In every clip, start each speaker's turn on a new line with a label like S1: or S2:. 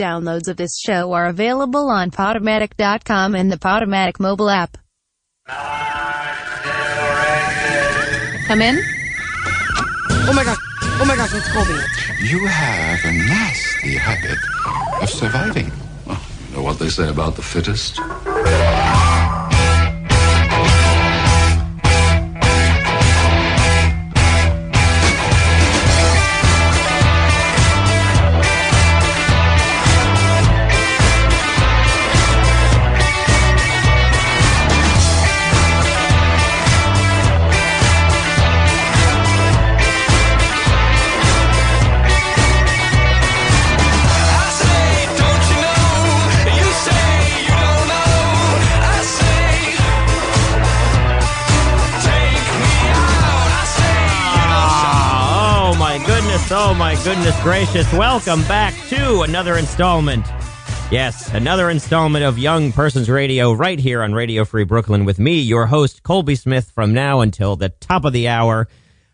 S1: Downloads of this show are available on Podomatic.com and the Podomatic mobile app. Come in?
S2: Oh my gosh. Oh my gosh, it's Colby.
S3: You have a nasty habit of surviving. Well, you know what they say about the fittest?
S4: Oh my goodness gracious. Welcome back to another installment. Yes, another installment of Young Persons Radio right here on Radio Free Brooklyn with me, your host, Colby Smith, from now until the top of the hour.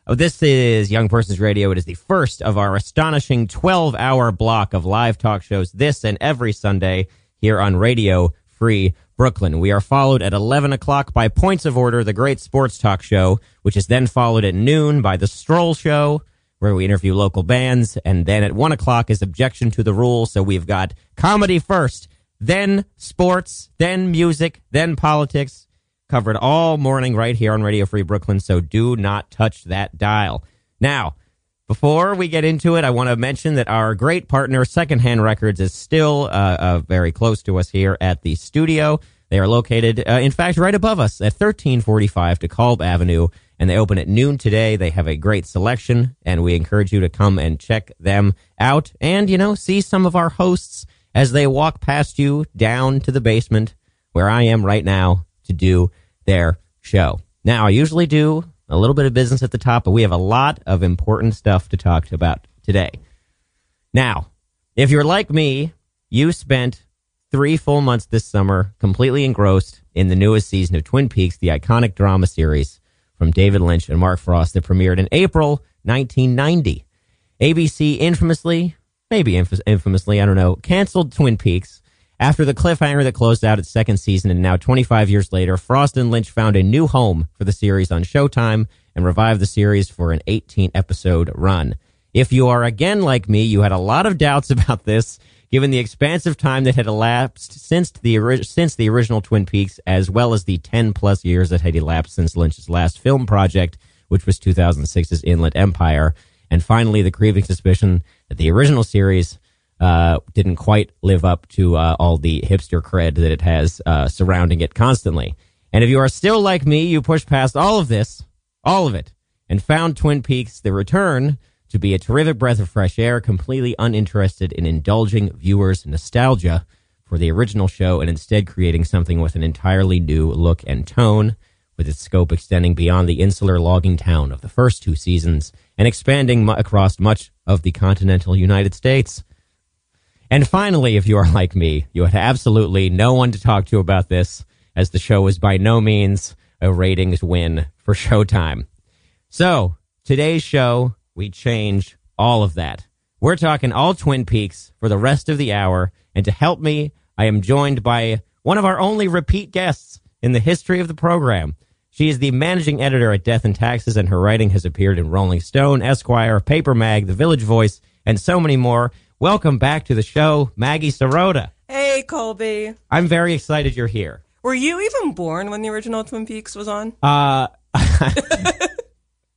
S4: Oh, this is Young Persons Radio. It is the first of our astonishing 12 hour block of live talk shows this and every Sunday here on Radio Free Brooklyn. We are followed at 11 o'clock by Points of Order, the great sports talk show, which is then followed at noon by The Stroll Show, where we interview local bands. And then at 1 o'clock is Objection to the Rules. So we've got comedy first, then sports, then music, then politics. Covered all morning right here on Radio Free Brooklyn. So do not touch that dial. Now, before we get into it, I want to mention that our great partner, Secondhand Records, is still uh, uh, very close to us here at the studio. They are located, uh, in fact, right above us at 1345 DeKalb Avenue, and they open at noon today. They have a great selection, and we encourage you to come and check them out and, you know, see some of our hosts as they walk past you down to the basement where I am right now to do their show. Now, I usually do a little bit of business at the top, but we have a lot of important stuff to talk about today. Now, if you're like me, you spent three full months this summer completely engrossed in the newest season of Twin Peaks, the iconic drama series from David Lynch and Mark Frost that premiered in April 1990. ABC infamously, maybe inf- infamously, I don't know, canceled Twin Peaks after the cliffhanger that closed out its second season. And now, 25 years later, Frost and Lynch found a new home for the series on Showtime and revived the series for an 18 episode run. If you are again like me, you had a lot of doubts about this, given the expansive time that had elapsed since the ori- since the original Twin Peaks, as well as the 10 plus years that had elapsed since Lynch's last film project, which was 2006's Inland Empire, and finally the creeping suspicion that the original series uh, didn't quite live up to uh, all the hipster cred that it has uh, surrounding it constantly. And if you are still like me, you pushed past all of this, all of it, and found Twin Peaks: The Return to be a terrific breath of fresh air, completely uninterested in indulging viewers' nostalgia for the original show, and instead creating something with an entirely new look and tone, with its scope extending beyond the insular logging town of the first two seasons and expanding across much of the continental United States. And finally, if you are like me, you had absolutely no one to talk to about this, as the show was by no means a ratings win for Showtime. So, today's show, we change all of that. We're talking all Twin Peaks for the rest of the hour, and to help me, I am joined by one of our only repeat guests in the history of the program. She is the managing editor at Death and Taxes, and her writing has appeared in Rolling Stone, Esquire, Paper Mag, The Village Voice, and so many more. Welcome back to the show, Maggie Sirota.
S2: Hey, Colby.
S4: I'm very excited you're here.
S2: Were you even born when the original Twin Peaks was on?
S4: Uh,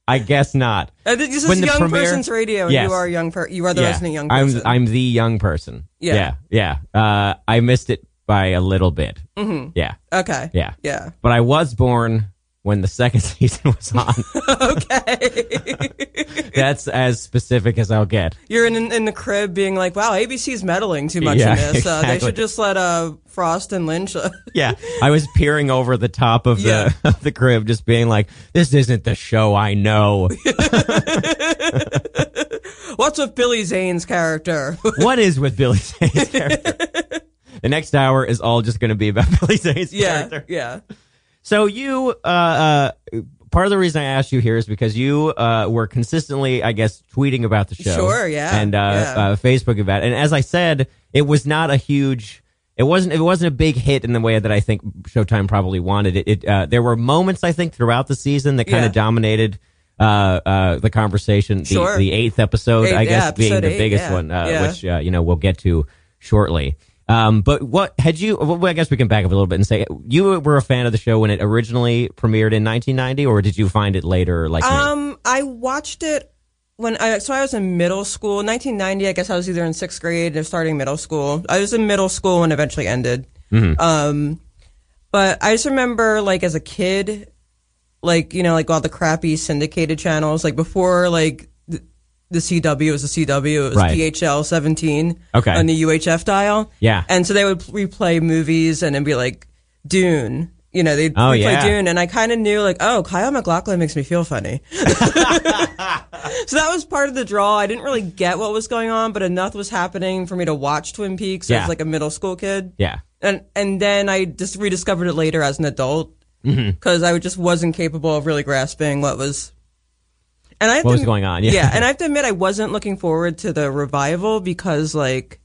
S4: I guess not.
S2: Uh, this is
S4: when
S2: young
S4: premiere-
S2: person's radio. and
S4: Yes.
S2: You are a young per- You are the resident young person.
S4: I'm. I'm the young person.
S2: Yeah.
S4: yeah, yeah. Uh, I missed it by a little bit.
S2: Mhm.
S4: Yeah,
S2: okay.
S4: yeah,
S2: Yeah.
S4: But I was born when the second season was on.
S2: Okay.
S4: That's as specific as I'll get.
S2: You're in in the crib being like, "Wow, ABC's meddling too much
S4: Yeah,
S2: in this. Uh, they should just let uh, Frost and Lynch." Uh,
S4: Yeah, I was peering over the top of
S2: Yeah.
S4: the of the crib, just being like, "This isn't the show I know."
S2: What's with Billy Zane's character?
S4: what is with Billy Zane's character? The next hour is all just going to be about Billy Zane's
S2: yeah.
S4: character.
S2: Yeah.
S4: So you uh, uh, part of the reason I asked you here is because you uh, were consistently, I guess, tweeting about the show.
S2: Sure, yeah,
S4: and uh,
S2: yeah.
S4: Uh, Facebook about it. And as I said, it was not a huge. It wasn't. It wasn't a big hit in the way that I think Showtime probably wanted it. it uh, there were moments I think throughout the season that kind
S2: Yeah.
S4: of dominated uh, uh, the conversation. The,
S2: Sure.
S4: the eighth episode,
S2: Eight-
S4: I guess,
S2: yeah,
S4: being
S2: episode
S4: the
S2: eight,
S4: biggest
S2: yeah,
S4: one, uh,
S2: yeah.
S4: which uh, you know we'll get to shortly. Um, but what had you? Well, I guess we can back up a little bit and say you were a fan of the show when it originally premiered in 1990, or did you find it later? Like me?
S2: Um, I watched it when I so I was in middle school, 1990. I guess I was either in sixth grade or starting middle school. I was in middle school when it eventually ended. Um, but I just remember like as a kid, like you know, like all the crappy syndicated channels, like before like. The, CW was the CW. It was
S4: Right.
S2: PHL 17
S4: Okay.
S2: on the UHF dial.
S4: Yeah.
S2: And so they would replay movies and it'd be like Dune. You know, they'd
S4: Oh,
S2: replay
S4: yeah.
S2: Dune. And I kind of knew, like, oh, Kyle MacLachlan makes me feel funny. so that was part of the draw. I didn't really get what was going on, but enough was happening for me to watch Twin Peaks
S4: Yeah.
S2: as like a middle school kid.
S4: yeah.
S2: And and then I just rediscovered it later as an adult
S4: Mm-hmm.
S2: because I just wasn't capable of really grasping what was. And I
S4: What
S2: to
S4: was going on, yeah.
S2: and I have to admit I wasn't looking forward to the revival because like.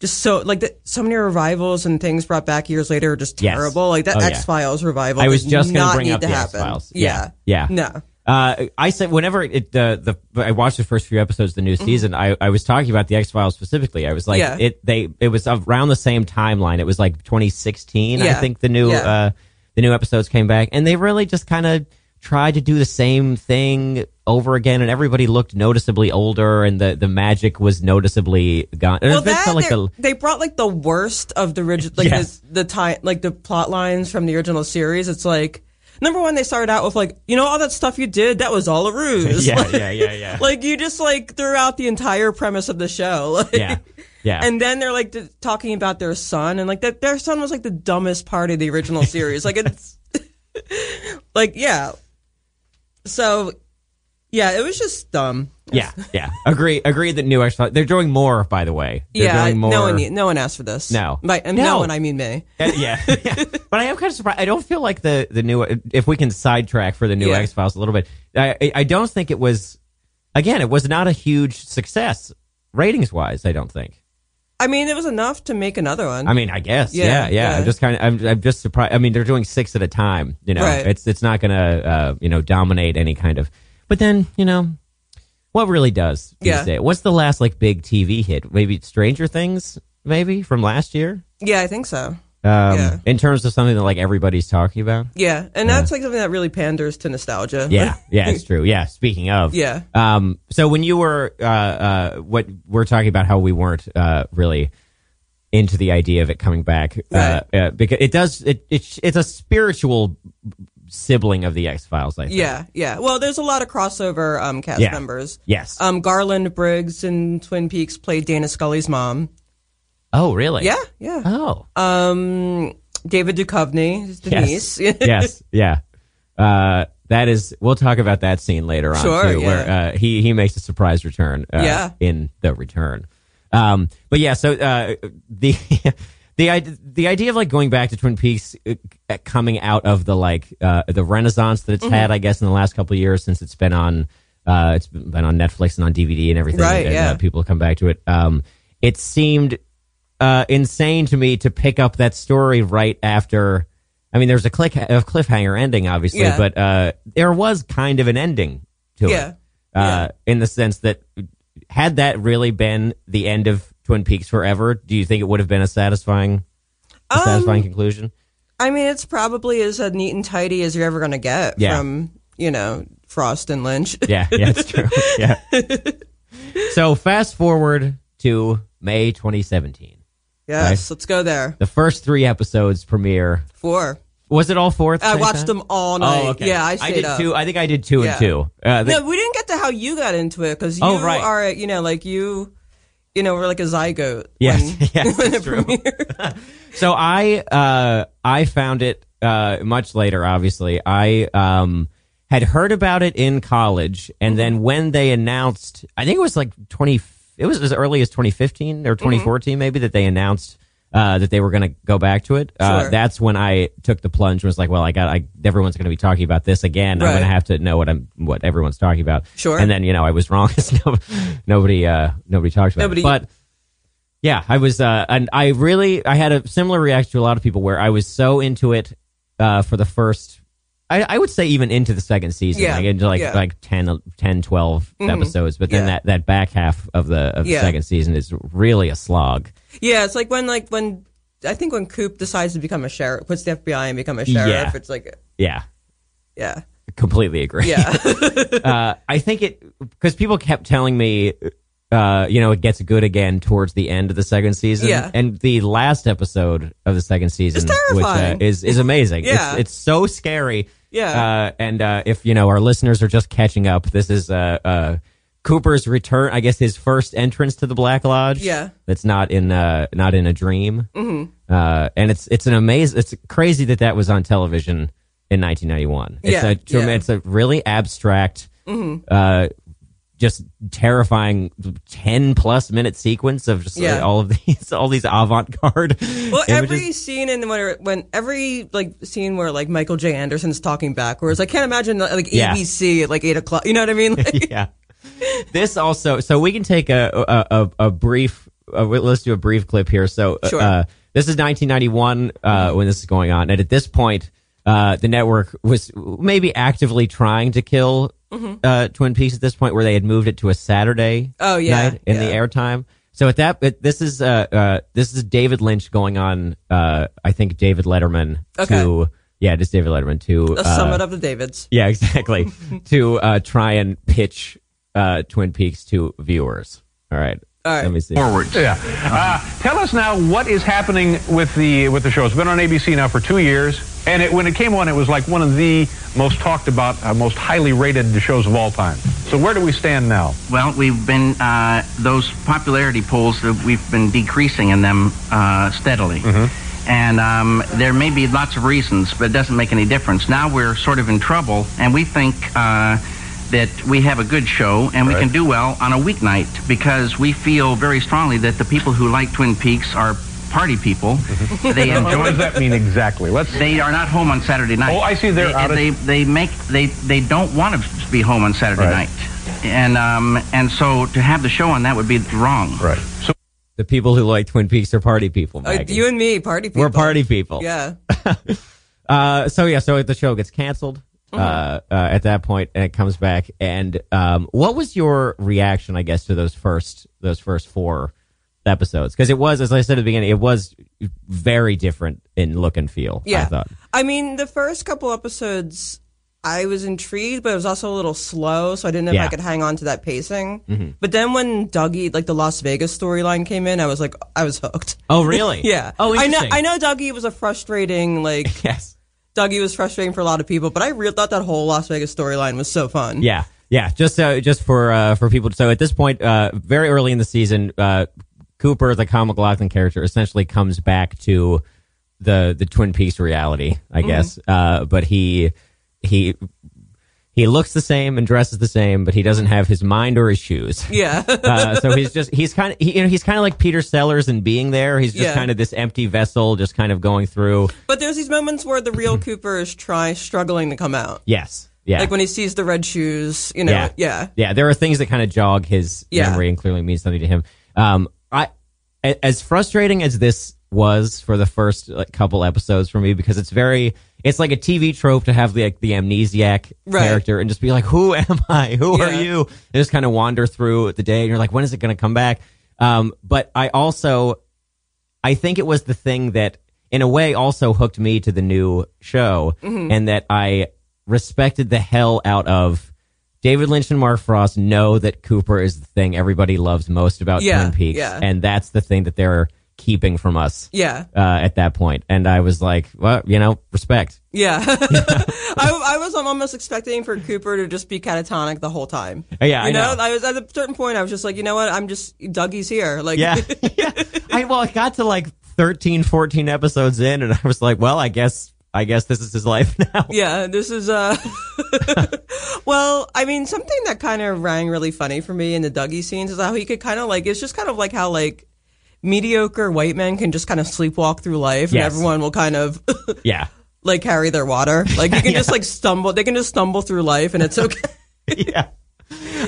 S2: Just so like the, so many revivals and things brought back years later are just
S4: Yes.
S2: terrible. Like that
S4: Oh.
S2: X Files revival.
S4: I was just going to bring up the
S2: happen.
S4: X-Files.
S2: Yeah,
S4: Yeah.
S2: no.
S4: Uh, I said whenever it the the I watched the first few episodes of the new season, I, I was talking about the X Files specifically. I was like,
S2: Mm-hmm. Yeah.
S4: it they it was around the same timeline. It was like 2016, I think the new
S2: Yeah.
S4: uh the new episodes came back, and they really just kind of tried to do the same thing over again, and everybody looked noticeably older, and the the magic was noticeably gone. And
S2: Well, that
S4: like the
S2: they brought like the worst of the original, like
S4: Yes.
S2: the, the time, like the plot lines from the original series. It's like number one, they started out with like, you know, all that stuff you did, that was all a ruse.
S4: yeah,
S2: Like-
S4: yeah, yeah, yeah,
S2: Like you just like threw out the entire premise of the show. Like,
S4: yeah, yeah.
S2: And then they're like t- talking about their son, and like that their son was like the dumbest part of the original series. Like it's like yeah. So yeah, it was just dumb.
S4: yeah, yeah. Agree, agree that new X. They're doing more, by the way. They're
S2: yeah,
S4: doing more.
S2: no one no one asked for this.
S4: No.
S2: By, and
S4: No.
S2: no one, I mean me.
S4: Uh, yeah, yeah. but I am kind of surprised. I don't feel like the the new. If we can sidetrack for the new
S2: Yeah.
S4: X Files a little bit, I- I don't think it was. Again, it was not a huge success ratings wise. I don't think.
S2: I mean, it was enough to make another one.
S4: I mean, I guess. Yeah,
S2: Yeah,
S4: yeah.
S2: yeah.
S4: I'm just kind of. I'm, I'm just surprised. I mean, they're doing six at a time. You know,
S2: Right.
S4: it's it's not going to uh, you know dominate any kind of. But then you know, what really does?
S2: Yeah.
S4: What's the last like big TV hit? Maybe Stranger Things. Maybe from last year.
S2: yeah, I think so.
S4: Um,
S2: Yeah.
S4: In terms of something that like everybody's talking about.
S2: Yeah, and that's like something that really panders to nostalgia.
S4: Yeah, yeah, it's true. Yeah. Speaking of,
S2: Yeah.
S4: Um, so when you were, uh, uh, what we're talking about, how we weren't uh, really into the idea of it coming back, uh,
S2: Right.
S4: uh, because it does, it, it it's a spiritual sibling of the X Files. I think.
S2: yeah, yeah. Well, there's a lot of crossover um, cast
S4: Yeah.
S2: members.
S4: Yes.
S2: Um, Garland Briggs in Twin Peaks played Dana Scully's mom.
S4: Oh, really?
S2: Yeah, yeah.
S4: Oh.
S2: Um, David Duchovny is Denise.
S4: Yes. yes. Yeah. Uh, that is. We'll talk about that scene later on
S2: Sure,
S4: too, where uh, he he makes a surprise return. Uh,
S2: Yeah.
S4: In the return. Um. But yeah. So uh, the. The, the idea of like going back to Twin Peaks uh, coming out of the like uh, the renaissance that it's
S2: Mm-hmm.
S4: had I guess in the last couple of years since it's been on uh, it's been on Netflix and on DVD and everything
S2: Right,
S4: and,
S2: yeah.
S4: uh, people come back to it um, it seemed uh, insane to me to pick up that story right after. I mean, there's a click a cliffhanger ending, obviously,
S2: Yeah.
S4: but uh, there was kind of an ending to
S2: Yeah.
S4: it, uh, in the sense that had that really been the end of Twin Peaks forever, do you think it would have been a satisfying, a
S2: Um,
S4: satisfying conclusion?
S2: I mean, it's probably as uh, neat and tidy as you're ever going to get
S4: Yeah.
S2: from you know Frost and Lynch.
S4: Yeah, yeah, it's true. yeah. So fast forward to May 2017.
S2: Yes,
S4: Right.
S2: let's go there.
S4: The first three episodes premiere.
S2: Four.
S4: Was it all four?
S2: I watched
S4: time?
S2: them all night.
S4: Oh, okay.
S2: Yeah, I
S4: I did
S2: up.
S4: two. I think I did two
S2: Yeah.
S4: and two. Uh, the-
S2: No, we didn't get to how you got into it because you
S4: Oh, right.
S2: are, you know, like you, you know, we're like a zygote.
S4: Yes,
S2: when-
S4: yes,
S2: when
S4: true. so I uh, I found it uh, much later. Obviously, I um, had heard about it in college, and then when they announced, I think it was like twenty. It was as early as 2015 or 2014, maybe that they announced uh, that they were going to go back to it. Uh,
S2: Sure.
S4: that's when I took the plunge and was like, well, I got, I, everyone's going to be talking about this again. I'm going to have to know what I'm, what everyone's talking about.
S2: Sure.
S4: And then, you know, I was wrong. no, nobody, uh, nobody talked about
S2: Nobody-
S4: it. But yeah, I was, uh, and I really, I had a similar reaction to a lot of people where I was so into it, uh, for the first, I, I would say even into the second season,
S2: Yeah,
S4: like into like,
S2: yeah.
S4: Like 10, 10 12 episodes. But then
S2: Yeah.
S4: that, that back half of the, of the
S2: Yeah.
S4: second season is really a slog.
S2: Yeah, it's like when like when I think when Coop decides to become a sheriff, puts the FBI and become a sheriff.
S4: Yeah.
S2: It's like
S4: Yeah.
S2: yeah,
S4: Completely agree.
S2: yeah,
S4: uh, I think it because people kept telling me, uh, you know, it gets good again towards the end of the second season.
S2: Yeah.
S4: and the last episode of the second season, which uh,
S2: terrifying.
S4: is is amazing.
S2: Yeah.
S4: it's, it's so scary.
S2: Yeah.
S4: uh, and uh, if you know our listeners are just catching up, this is uh, uh, Cooper's return. I guess his first entrance to the Black Lodge.
S2: Yeah.
S4: that's not in uh, not in a dream. Mm-hmm. Uh, and it's it's an amazing. It's crazy that that was on television in 1991. It's
S2: Yeah,
S4: a
S2: yeah. Mm-hmm.
S4: it's a really abstract, uh, just terrifying ten plus minute sequence of just like, all of these all these avant garde.
S2: Well, every scene in when when every like scene where like Michael J. Anderson's talking backwards, I can't imagine like
S4: Yeah.
S2: ABC at like eight o'clock. You know what I mean? Like,
S4: yeah. This also, so we can take a a, a, a brief. Uh, let's do a brief clip here. So, uh,
S2: Sure.
S4: uh, this is 1991 uh, when this is going on, and at this point, uh, the network was maybe actively trying to kill uh, Twin Peaks. At this point, where they had moved it to a Saturday
S2: Mm-hmm. Oh, yeah,
S4: night in the
S2: yeah.
S4: airtime. So at that, it, this is uh, uh, this is David Lynch going on. Uh, I think David Letterman
S2: Okay.
S4: to yeah, just David Letterman to
S2: the
S4: uh,
S2: summit of the Davids.
S4: yeah, exactly. to uh, try and pitch uh, Twin Peaks to viewers. All right.
S2: All right.
S4: Let me see.
S5: forward. Yeah. Uh, tell us now what is happening with the with the show. It's been on ABC now for two years, and it, when it came on, it was like one of the most talked about, uh, most highly rated shows of all time. So where do we stand now?
S6: Well, we've been uh, those popularity polls. We've been decreasing in them uh, steadily, and um, there may be lots of reasons, but it doesn't make any difference. Now we're sort of in trouble, and we think uh, that we have a good show and we
S5: Right.
S6: can do well on a weeknight because we feel very strongly that the people who like Twin Peaks are party people. they
S5: And what
S6: enjoy.
S5: does that mean exactly? Let's.
S6: They are not home on Saturday night.
S5: Oh, I see. They're
S6: they,
S5: out of-
S6: they they make they they don't want to be home on Saturday
S5: Right.
S6: night, and um and so to have the show on that would be wrong.
S5: Right. So
S4: The people who like Twin Peaks are party people.
S2: Uh,
S4: Maggie.
S2: you and me, party people.
S4: We're party people.
S2: Yeah.
S4: Uh, so yeah, so the show gets canceled.
S2: Mm-hmm.
S4: Uh, uh, at that point, and it comes back. And um, what was your reaction, I guess, to those first those first four episodes? Because it was, as I said at the beginning, it was very different in look and feel.
S2: Yeah.
S4: I thought.
S2: I mean, the first couple episodes, I was intrigued, but it was also a little slow, so I didn't know if I could hang on to that pacing. But then when Dougie, like the Las Vegas storyline came in, I was like, I was hooked.
S4: Oh, really?
S2: Yeah.
S4: Oh,
S2: I know. I know Dougie was a frustrating, like
S4: Yes.
S2: Dougie was frustrating for a lot of people, but I re- thought that whole Las Vegas storyline was so fun.
S4: Yeah, yeah. Just uh, just for uh, for people. So at this point, uh, very early in the season, uh, Cooper, the Kyle MacLachlan character, essentially comes back to the the Twin Peaks reality, I guess. Uh, but he he he looks the same and dresses the same, but he doesn't have his mind or his shoes.
S2: Yeah.
S4: Uh, so he's just he's kind of he, you know he's kind of like Peter Sellers in being there. He's just
S2: Yeah.
S4: kind of this empty vessel, just kind of going through.
S2: but there's these moments where the real Cooper is try struggling to come out.
S4: Yes, yeah.
S2: Like when he sees the red shoes, you know. Yeah.
S4: yeah. There are things that kind of jog his
S2: Yeah.
S4: memory and clearly mean something to him. Um, as frustrating as this was for the first like, couple episodes for me because it's very it's like a TV trope to have the like, the amnesiac
S2: Right.
S4: character and just be like, who am I? Who are you? And just kind of wander through the day and you're like, when is it going to come back? Um, but I also I think it was the thing that, in a way, also hooked me to the new show,
S2: Mm-hmm.
S4: and that I respected the hell out of David Lynch and Mark Frost. Know that Cooper is the thing everybody loves most about
S2: Yeah,
S4: Twin Peaks,
S2: yeah.
S4: and that's the thing that they're keeping from us.
S2: Yeah.
S4: Uh, at that point, and I was like, well, you know, respect.
S2: Yeah. I, I was almost expecting for Cooper to just be catatonic the whole time.
S4: Yeah,
S2: You
S4: I
S2: know,
S4: know.
S2: I was at a certain point, I was just like, you know what? I'm just, Dougie's here. Like,
S4: Yeah, yeah. I well, it got to like 13, 14 episodes in, and I was like, well, I guess, I guess this is his life now.
S2: Yeah, this is uh Well, I mean, something that kind of rang really funny for me in the Dougie scenes is how he could kind of like it's just kind of like how like mediocre white men can just kind of sleepwalk through life, and everyone will kind of
S4: Yeah.
S2: like carry their water. Like you can just like stumble. They can just stumble through life, and it's okay.
S4: yeah.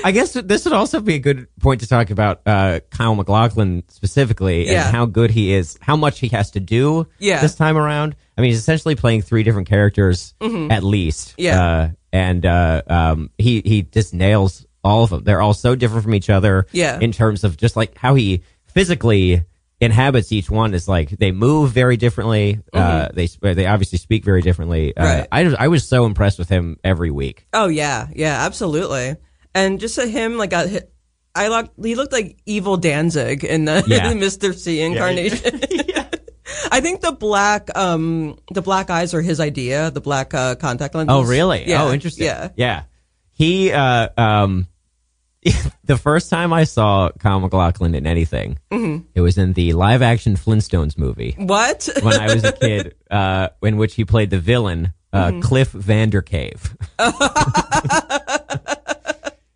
S4: I guess this would also be a good point to talk about uh, Kyle MacLachlan specifically
S2: Yeah.
S4: and how good he is, how much he has to do
S2: Yeah.
S4: this time around. I mean, he's essentially playing three different characters at least.
S2: Mm-hmm. Yeah.
S4: Uh, and uh, um, he, he just nails all of them. They're all so different from each other
S2: Yeah.
S4: in terms of just like how he physically inhabits each one is like they move very differently. Uh, they they obviously speak very differently. Uh,
S2: Mm-hmm. Right.
S4: I, I was so impressed with him every week.
S2: Oh yeah, yeah, absolutely. And just at him, like hit. I like he looked like evil Danzig in the
S4: Yeah.
S2: Mr. C incarnation. I think the black, um, the black eyes are his idea. The black uh, contact lenses.
S4: Oh, really?
S2: Yeah.
S4: Oh, interesting.
S2: Yeah.
S4: Yeah. He, uh, um, the first time I saw Kyle MacLachlan in anything,
S2: Mm-hmm.
S4: it was in the live action Flintstones movie
S2: What?
S4: when I was a kid, uh, in which he played the villain, uh,
S2: Mm-hmm.
S4: Cliff Vandercave.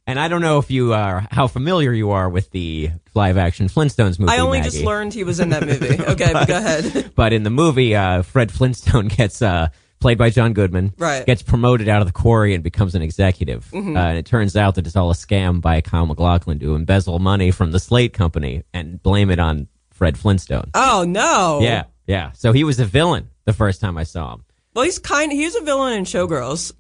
S4: And I don't know if you are, how familiar you are with the live action Flintstones movie.
S2: I only
S4: Maggie.
S2: just learned he was in that movie. Okay, but go ahead.
S4: But in the movie, uh, Fred Flintstone gets uh, played by John Goodman.
S2: Right.
S4: Gets promoted out of the quarry and becomes an executive.
S2: Mm-hmm.
S4: Uh, and it turns out that it's all a scam by Kyle MacLachlan to embezzle money from the Slate Company and blame it on Fred Flintstone.
S2: Oh no.
S4: Yeah, yeah. So he was a villain the first time I saw him.
S2: Well, he's kind. He's a villain in Showgirls.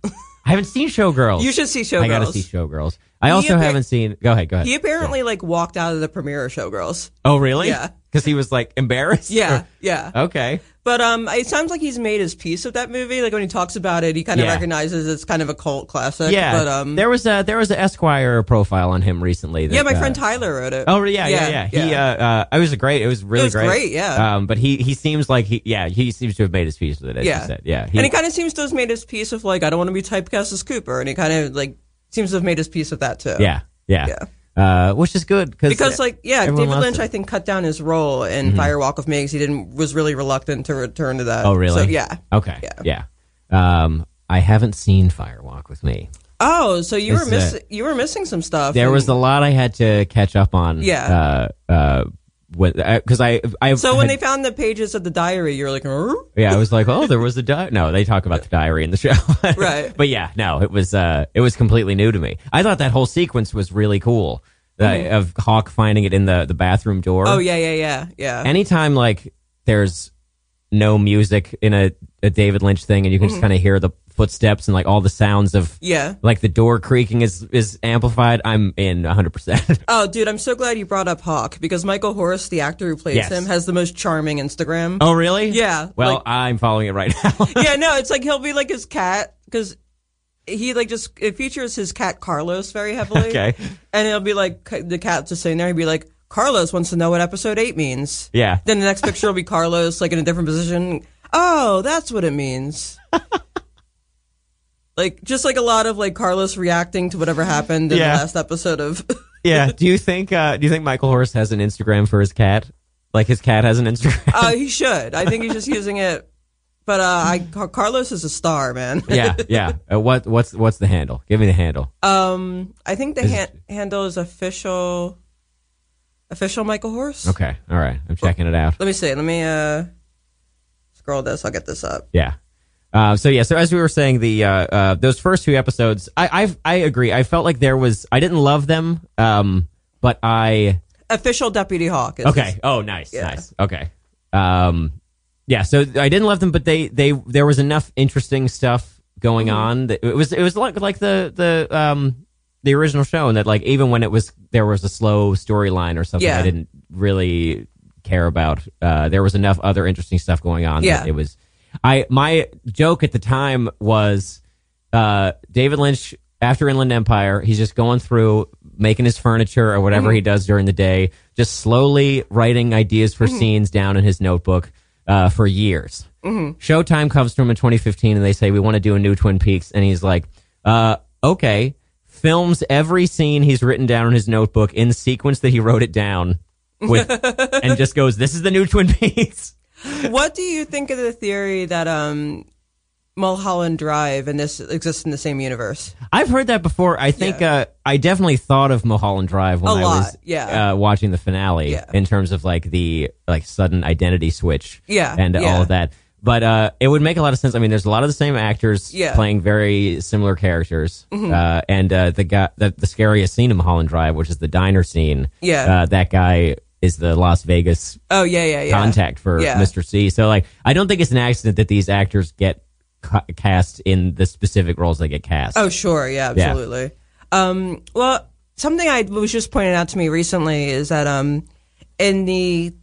S4: I haven't seen Showgirls.
S2: You should see Showgirls.
S4: I gotta see Showgirls. I also
S2: appear-
S4: haven't seen. Go ahead. Go ahead.
S2: He apparently like walked out of the premiere of Showgirls.
S4: oh, really?
S2: Yeah.
S4: Because he was like embarrassed.
S2: Yeah,
S4: Or-
S2: yeah.
S4: Okay.
S2: But um, it sounds like he's made his peace with that movie. Like when he talks about it, he kind of
S4: Yeah.
S2: recognizes it's kind of a cult classic.
S4: Yeah.
S2: But um,
S4: there was a there was an Esquire profile on him recently. That,
S2: yeah, my
S4: uh,
S2: friend Tyler wrote it.
S4: Oh yeah, yeah, yeah. He, uh, uh, I was great. It was really
S2: was great, yeah.
S4: Um, but he, he seems like he, yeah, he seems to have made his peace with it. As
S2: yeah,
S4: you said, yeah.
S2: and he kind of seems to have made his peace with like I don't want to be typecast as Cooper, and he kind of like seems to have made his peace with that too.
S4: yeah, yeah,
S2: Yeah.
S4: Uh, which is good cause
S2: Because like yeah, David Lynch.
S4: Mm-hmm.
S2: I think cut down his role in Fire Walk with Me because he didn't was really reluctant to return to that.
S4: Oh really?
S2: So, yeah.
S4: Okay.
S2: Yeah.
S4: Yeah. Um, I haven't seen Fire Walk with Me.
S2: Oh, so you were
S4: It's, uh,
S2: missing you were missing some stuff.
S4: There
S2: and-
S4: was a lot I had to catch up on.
S2: Yeah.
S4: Uh, uh, because I, I
S2: So when
S4: had-
S2: they found the pages of the diary, you're like, "Er?"
S4: Yeah, I was like, oh, there was a di No, they talk about the diary in the show.
S2: Right.
S4: But yeah, no, it was uh, it was completely new to me. I thought that whole sequence was really cool uh, of Hawk finding it in the the bathroom door.
S2: Mm-hmm. oh yeah, yeah, yeah, yeah.
S4: Anytime like there's no music in a, a David Lynch thing, and you can
S2: Mm-hmm.
S4: just kind of hear the footsteps and like all the sounds of
S2: yeah.
S4: like the door creaking is is amplified. I'm in 100. percent
S2: Oh, dude, I'm so glad you brought up Hawk because Michael Horse, the actor who plays
S4: Yes.
S2: him, has the most charming Instagram.
S4: Oh really?
S2: Yeah,
S4: Well,
S2: like-
S4: I'm following it right now.
S2: yeah, no, it's like he'll be like his cat because he like just it features his cat Carlos very heavily.
S4: Okay.
S2: and it'll be like the cat just sitting there. He'd be like, Carlos wants to know what episode eight means.
S4: yeah.
S2: Then the next picture will be Carlos like in a different position. Oh, that's what it means. like just like a lot of like Carlos reacting to whatever happened in
S4: Yeah.
S2: the last episode of.
S4: Yeah. Do you think uh, do you think Michael Horse has an Instagram for his cat? Like his cat has an Instagram?
S2: uh, he should. I think he's just using it. But uh, I Car- Carlos is a star, man.
S4: yeah, yeah. Uh, what what's what's the handle? Give me the handle.
S2: Um, I think the han- handle is official. Official Michael Horse.
S4: Okay. All right. I'm checking it out.
S2: Let me see. Let me uh scroll this. I'll get this up.
S4: Yeah. Uh, so yeah, so as we were saying, the uh, uh, those first two episodes, I I've, I agree. I felt like there was I didn't love them, um, but I
S2: Official Deputy Hawk. Is
S4: okay. Oh, nice,
S2: Yeah.
S4: nice. Okay. Um, yeah. So I didn't love them, but they they there was enough interesting stuff going
S2: Mm-hmm.
S4: on. That it was it was like like the the um the original show, and that like even when it was there was a slow storyline or something,
S2: Yeah.
S4: I didn't really care about. Uh, there was enough other interesting stuff going on.
S2: Yeah.
S4: that it was. I my joke at the time was uh, David Lynch after Inland Empire. He's just going through making his furniture or whatever he does during the day, just slowly writing ideas for scenes down in his notebook uh, for years. Showtime comes to him in 2015, and they say we want to do a new Twin Peaks, and he's like, uh, okay. Films every scene he's written down in his notebook in sequence that he wrote it down with, and just goes, "This is the new Twin Peaks."
S2: What do you think of the theory that um Mulholland Drive and this exists in the same universe.
S4: I've heard that before. I think
S2: Yeah.
S4: uh, I definitely thought of Mulholland Drive when I was
S2: yeah.
S4: uh, watching the finale
S2: Yeah.
S4: in terms of like the like sudden identity switch
S2: Yeah,
S4: and all of that. But uh, it would make a lot of sense. I mean, there's a lot of the same actors.
S2: Mm-hmm.
S4: playing very similar characters. Uh, and uh, the guy, the, the scariest scene in Mulholland Drive, which is the diner scene.
S2: Yeah.
S4: Uh, that guy is the Las Vegas
S2: Oh yeah, yeah, yeah.
S4: contact for
S2: Yeah.
S4: Mr. C. So like, I don't think it's an accident that these actors get ca- cast in the specific roles they get cast.
S2: Oh, sure. Yeah,
S4: Yeah.
S2: absolutely. Um, well, something I was just pointed out to me recently is that um, in the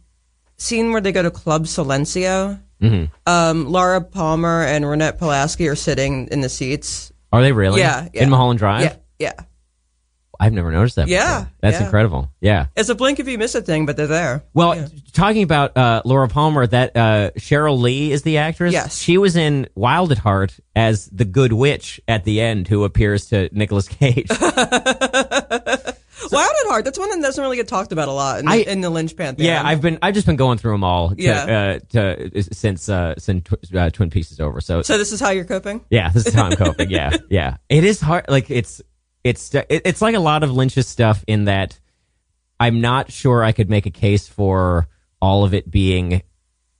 S2: scene where they go to Club Silencio,
S4: Mm-hmm.
S2: um, Laura Palmer and Ronette Pulaski are sitting in the seats.
S4: Are they really?
S2: Yeah, yeah.
S4: In Mulholland Drive?
S2: Yeah, yeah.
S4: I've never noticed that.
S2: Yeah,
S4: before. That's
S2: yeah.
S4: incredible. Yeah.
S2: It's a blink if you miss a thing, but they're there.
S4: Well, talking about uh, Laura Palmer, that uh, Sheryl Lee is the actress.
S2: Yes.
S4: She was in Wild at Heart as the Good Witch at the end, who appears to Nicolas Cage.
S2: Wild at Heart. That's one that doesn't really get talked about a lot in,
S4: I-
S2: in the Lynch pantheon.
S4: yeah, I've been I've just been going through them all. To,
S2: Yeah.
S4: uh, to, since uh, since Tw- uh, Twin Peaks is over. So,
S2: So this is how you're coping.
S4: yeah, this is how I'm coping. yeah, yeah. It is hard. Like it's it's it, it's like a lot of Lynch's stuff in that I'm not sure I could make a case for all of it being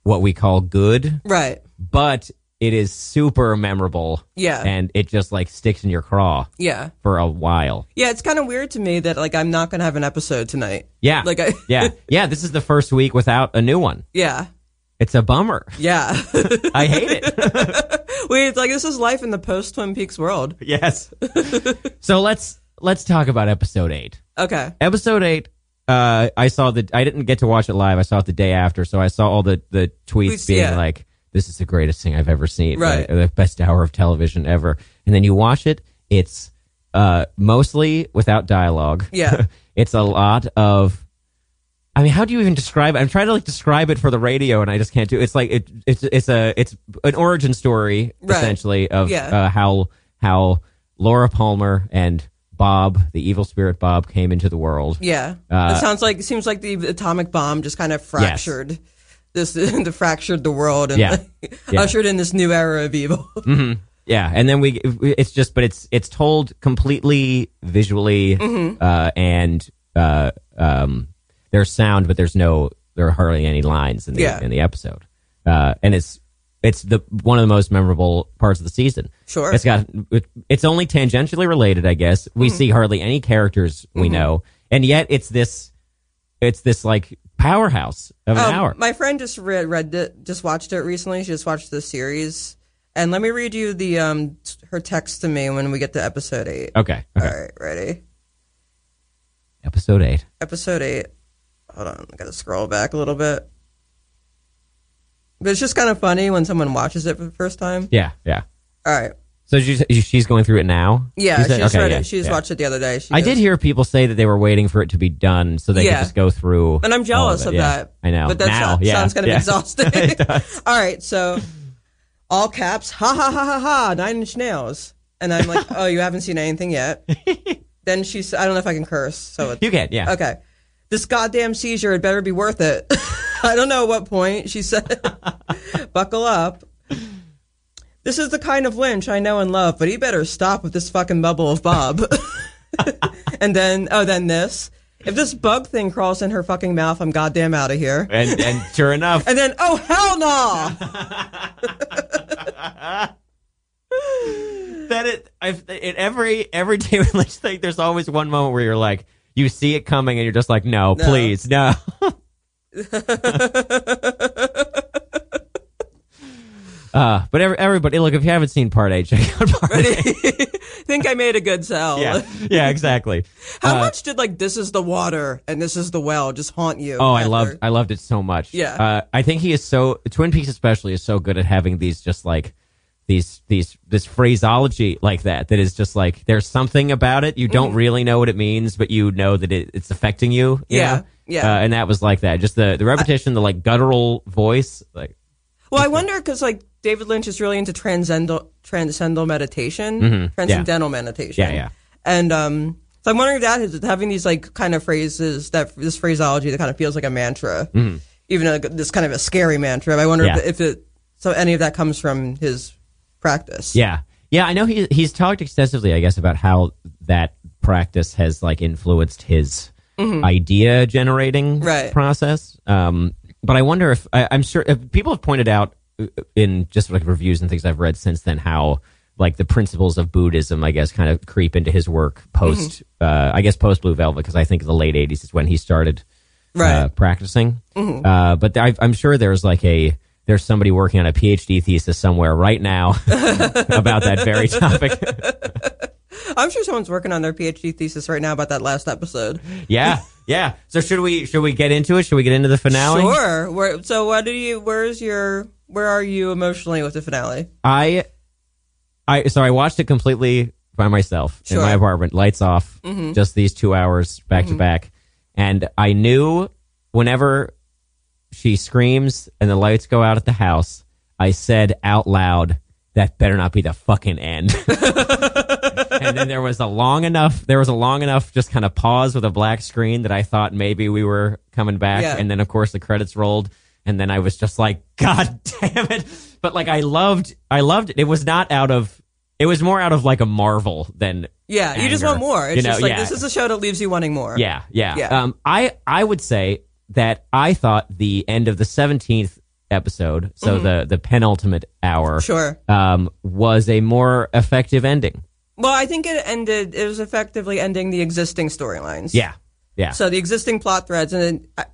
S4: what we call good.
S2: Right.
S4: but it is super memorable.
S2: Yeah.
S4: And it just like sticks in your craw
S2: Yeah.
S4: for a while.
S2: Yeah. It's kind of weird to me that like I'm not gonna have an episode tonight.
S4: Yeah.
S2: Like I.
S4: yeah. Yeah. This is the first week without a new one.
S2: Yeah.
S4: It's a bummer.
S2: Yeah.
S4: I hate it.
S2: Wait, it's like this is life in the post Twin Peaks world.
S4: yes. so let's let's talk about episode eight.
S2: Okay.
S4: Episode eight. Uh, I saw the. I didn't get to watch it live. I saw it the day after, so I saw all the the tweets
S2: Tweets,
S4: being
S2: yeah.
S4: like, "This is the greatest thing I've ever seen.
S2: Right.
S4: Uh, the best hour of television ever." And then you watch it. It's uh, mostly without dialogue.
S2: Yeah.
S4: it's a lot of. I mean, how do you even describe it? I'm trying to like describe it for the radio, and I just can't do. It's like it, it's it's a it's an origin story
S2: Right.
S4: essentially of
S2: Yeah.
S4: uh, how how Laura Palmer and Bob, the evil spirit Bob, came into the world.
S2: Yeah.
S4: Uh,
S2: it sounds like it seems like the atomic bomb just kind of fractured this the fractured the world and
S4: Yeah. Yeah.
S2: ushered in this new era of evil.
S4: Yeah, and then we it's just but it's it's told completely visually
S2: Mm-hmm.
S4: uh, and uh, um, there's sound, but there's no there are hardly any lines in the
S2: Yeah.
S4: in the episode, uh, and it's it's the one of the most memorable parts of the season.
S2: Sure.
S4: it's got it, it's only tangentially related, I guess. We
S2: Mm-hmm.
S4: see hardly any characters we know, and yet it's this it's this like powerhouse of an
S2: Um,
S4: hour.
S2: My friend just read, read it, just watched it recently. She just watched the series, and let me read you the um t- her text to me when we get to episode eight.
S4: okay, okay.
S2: All right, ready?
S4: episode eight.
S2: Episode eight. Hold on, I gotta scroll back a little bit. But it's just kind of funny when someone watches it for the first time.
S4: Yeah, yeah.
S2: All right.
S4: So she's she's going through it now.
S2: Yeah,
S4: she's,
S2: she just
S4: Okay,
S2: read
S4: yeah,
S2: it. She just
S4: yeah.
S2: watched it the other day. She
S4: I
S2: goes-
S4: did hear people say that they were waiting for it to be done so they
S2: Yeah.
S4: could just go through.
S2: And I'm jealous
S4: all
S2: of.
S4: Yeah,
S2: that.
S4: I know.
S2: But that
S4: now,
S2: so- sounds kind of exhausting. All right, so all caps, ha ha ha ha ha, nine inch nails. And I'm like, oh, you haven't seen anything yet. then she's, I don't know if I can curse. So
S4: You can, yeah.
S2: okay. This goddamn seizure had better be worth it. I don't know what point she said, buckle up. This is the kind of Lynch I know and love, but he better stop with this fucking bubble of Bob. and then, oh, then this. If this bug thing crawls in her fucking mouth, I'm goddamn out of here.
S4: And and sure enough,
S2: And then, oh hell no!
S4: that it, I've, in every every David Lynch thing, there's always one moment where you're like, you see it coming, and you're just like, no,
S2: No.
S4: please, no. Uh, but every, everybody, look, if you haven't seen part eight, check out part eight.
S2: think I made a good sell.
S4: Yeah, yeah, exactly.
S2: How
S4: Uh,
S2: much did like this is the water and this is the well just haunt you?
S4: Oh, I loved I loved it so much.
S2: Yeah.
S4: Uh, I think he is so Twin Peaks especially is so good at having these just like these these this phraseology like that that is just like there's something about it you don't really know what it means but you know that it, it's affecting you. you
S2: Mm-hmm. Yeah,
S4: know?
S2: yeah.
S4: Uh, and that was like that. Just the the repetition, the like guttural voice, like
S2: Well, I wonder because like David Lynch is really into transcendental transcendental meditation, transcendental meditation.
S4: Mm-hmm. Yeah, yeah.
S2: And um, so I'm wondering if that is having these like kind of phrases that this phraseology that kind of feels like a mantra, even though this kind of a scary mantra. I wonder
S4: Mm-hmm. Yeah.
S2: if, if it so any of that comes from his practice.
S4: Yeah, yeah. I know he he's talked extensively, I guess, about how that practice has like influenced his idea generating
S2: Mm-hmm. Right.
S4: process. Um, but I wonder if I, I'm sure if people have pointed out uh, in just like reviews and things I've read since then how like the principles of Buddhism, I guess, kind of creep into his work post,
S2: Mm-hmm.
S4: uh, I guess, post Blue Velvet, because I think the late '80s is when he started
S2: Right.
S4: uh, practicing. Uh, but I, I'm sure there's like a there's somebody working on a PhD thesis somewhere right now about that very topic.
S2: I'm sure someone's working on their PhD thesis right now about that last episode.
S4: yeah, yeah. So should we should we get into it? Should we get into the finale?
S2: Sure. Where, so, what do you? Where's your? Where are you emotionally with the finale?
S4: I, I so I watched it completely by myself in my apartment, lights off, mm-hmm. just these two hours back to mm-hmm. back, and I knew whenever she screams and the lights go out at the house, I said out loud, "That better not be the fucking end." and then there was a long enough there was a long enough just kind of pause with a black screen that I thought maybe we were coming back
S2: Yeah.
S4: and then of course the credits rolled and then I was just like god damn it but like I loved I loved it it was not out of it was more out of like a marvel than
S2: Yeah, you just want more. It's
S4: You know,
S2: just like
S4: yeah.
S2: this is a show that leaves you wanting more.
S4: yeah, yeah.
S2: Yeah.
S4: Um, I I would say that I thought the end of the seventeenth episode, so the the penultimate hour,
S2: Mm-hmm. Sure.
S4: um, was a more effective ending.
S2: Well, I think it ended. It was effectively ending the existing storylines.
S4: Yeah, yeah,
S2: So the existing plot threads, and then, I-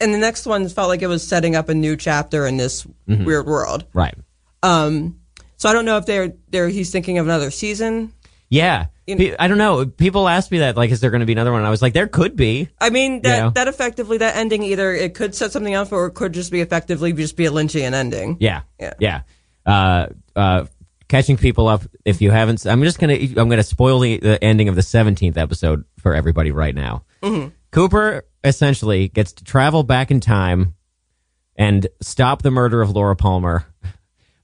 S2: and the next one felt like it was setting up a new chapter in this
S4: Mm-hmm.
S2: weird world.
S4: right.
S2: Um, so I don't know if they're they're he's thinking of another season.
S4: Yeah, Pe- I don't know. People ask me that, like, is there going to be another one? And I was like, there could be.
S2: I mean that
S4: Yeah.
S2: that effectively that ending either it could set something up or it could just be effectively just be a Lynchian ending.
S4: Yeah,
S2: Yeah.
S4: yeah. Uh, uh, catching people up. If you haven't, I'm just gonna I'm gonna spoil the, the ending of the 17th episode for everybody right now. Cooper essentially gets to travel back in time and stop the murder of Laura Palmer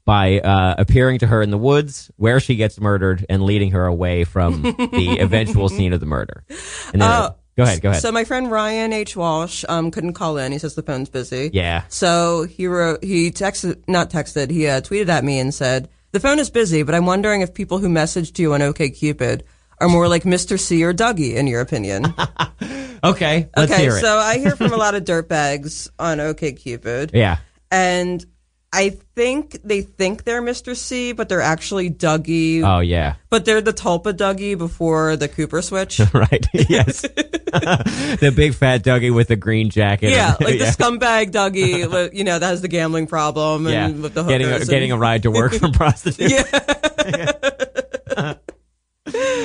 S4: by uh, appearing to her in the woods where she gets murdered and leading her away from the eventual scene of the murder. And then,
S2: Uh,
S4: go ahead, go ahead.
S2: So my friend Ryan H. Walsh um, couldn't call in. He says the phone's busy.
S4: yeah.
S2: So he wrote, he texted, not texted, he uh, tweeted at me and said, "The phone is busy, but I'm wondering if people who messaged you on OKCupid are more like Mr. C or Dougie, in your opinion."
S4: Okay. Let's
S2: okay,
S4: hear it.
S2: so I hear from a lot of dirtbags on OKCupid,
S4: yeah.
S2: and I think they think they're Mr. C, but they're actually Dougie.
S4: Oh yeah.
S2: But they're the Tulpa Dougie before the Cooper switch.
S4: right. Yes. the big fat Dougie with the green jacket.
S2: Yeah,
S4: and-
S2: like the scumbag Dougie, you know, that has the gambling problem
S4: yeah.
S2: and with the
S4: getting a,
S2: hookers
S4: getting a ride to work from prostitutes.
S2: Yeah.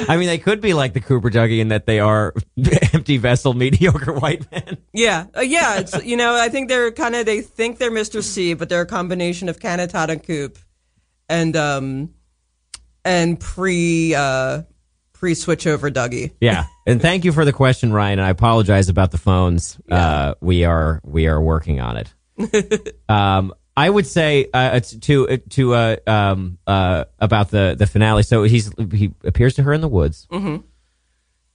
S4: I mean, they could be like the Cooper Dougie in that they are empty vessel, mediocre white men.
S2: Yeah, uh, yeah. It's you know, I think they're kind of they think they're Mr. C, but they're a combination of Canatot and Coop, and um, and pre uh pre switch over Dougie.
S4: Yeah. And thank you for the question, Ryan. And I apologize about the phones. Uh, we are we are working on it. um, I would say uh, to to uh, um, uh, about the the finale. So he's he appears to her in the woods. Mm-hmm.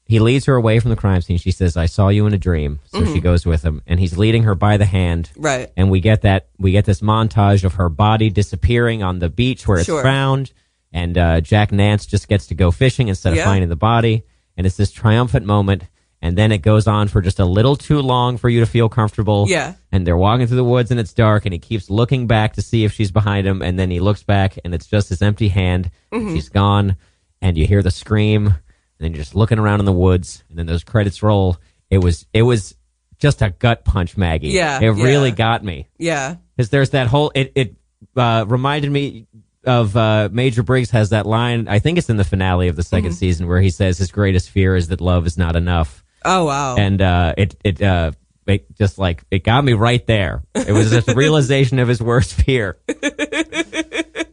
S4: He leads her away from the crime scene. She says, "I saw you in a dream." So she goes with him, and he's leading her by the hand.
S2: Right.
S4: And we get that we get this montage of her body disappearing on the beach where it's
S2: Sure.
S4: found, and uh, Jack Nance just gets to go fishing instead of
S2: Yeah.
S4: finding the body, and it's this triumphant moment. And then it goes on for just a little too long for you to feel comfortable.
S2: Yeah.
S4: And they're walking through the woods and it's dark, and he keeps looking back to see if she's behind him, and then he looks back and it's just his empty hand.
S2: Mm-hmm.
S4: She's gone, and you hear the scream, and then you're just looking around in the woods, and then those credits roll. It was it was just a gut punch, Maggie.
S2: Yeah,
S4: it really got me
S2: Yeah.
S4: because there's that whole it it uh, reminded me of uh, Major Briggs has that line. I think it's in the finale of the 2nd
S2: Mm-hmm.
S4: season where he says his greatest fear is that love is not enough,
S2: Oh wow.
S4: and uh, it it uh, it just like it got me right there. It was just a realization of his worst fear.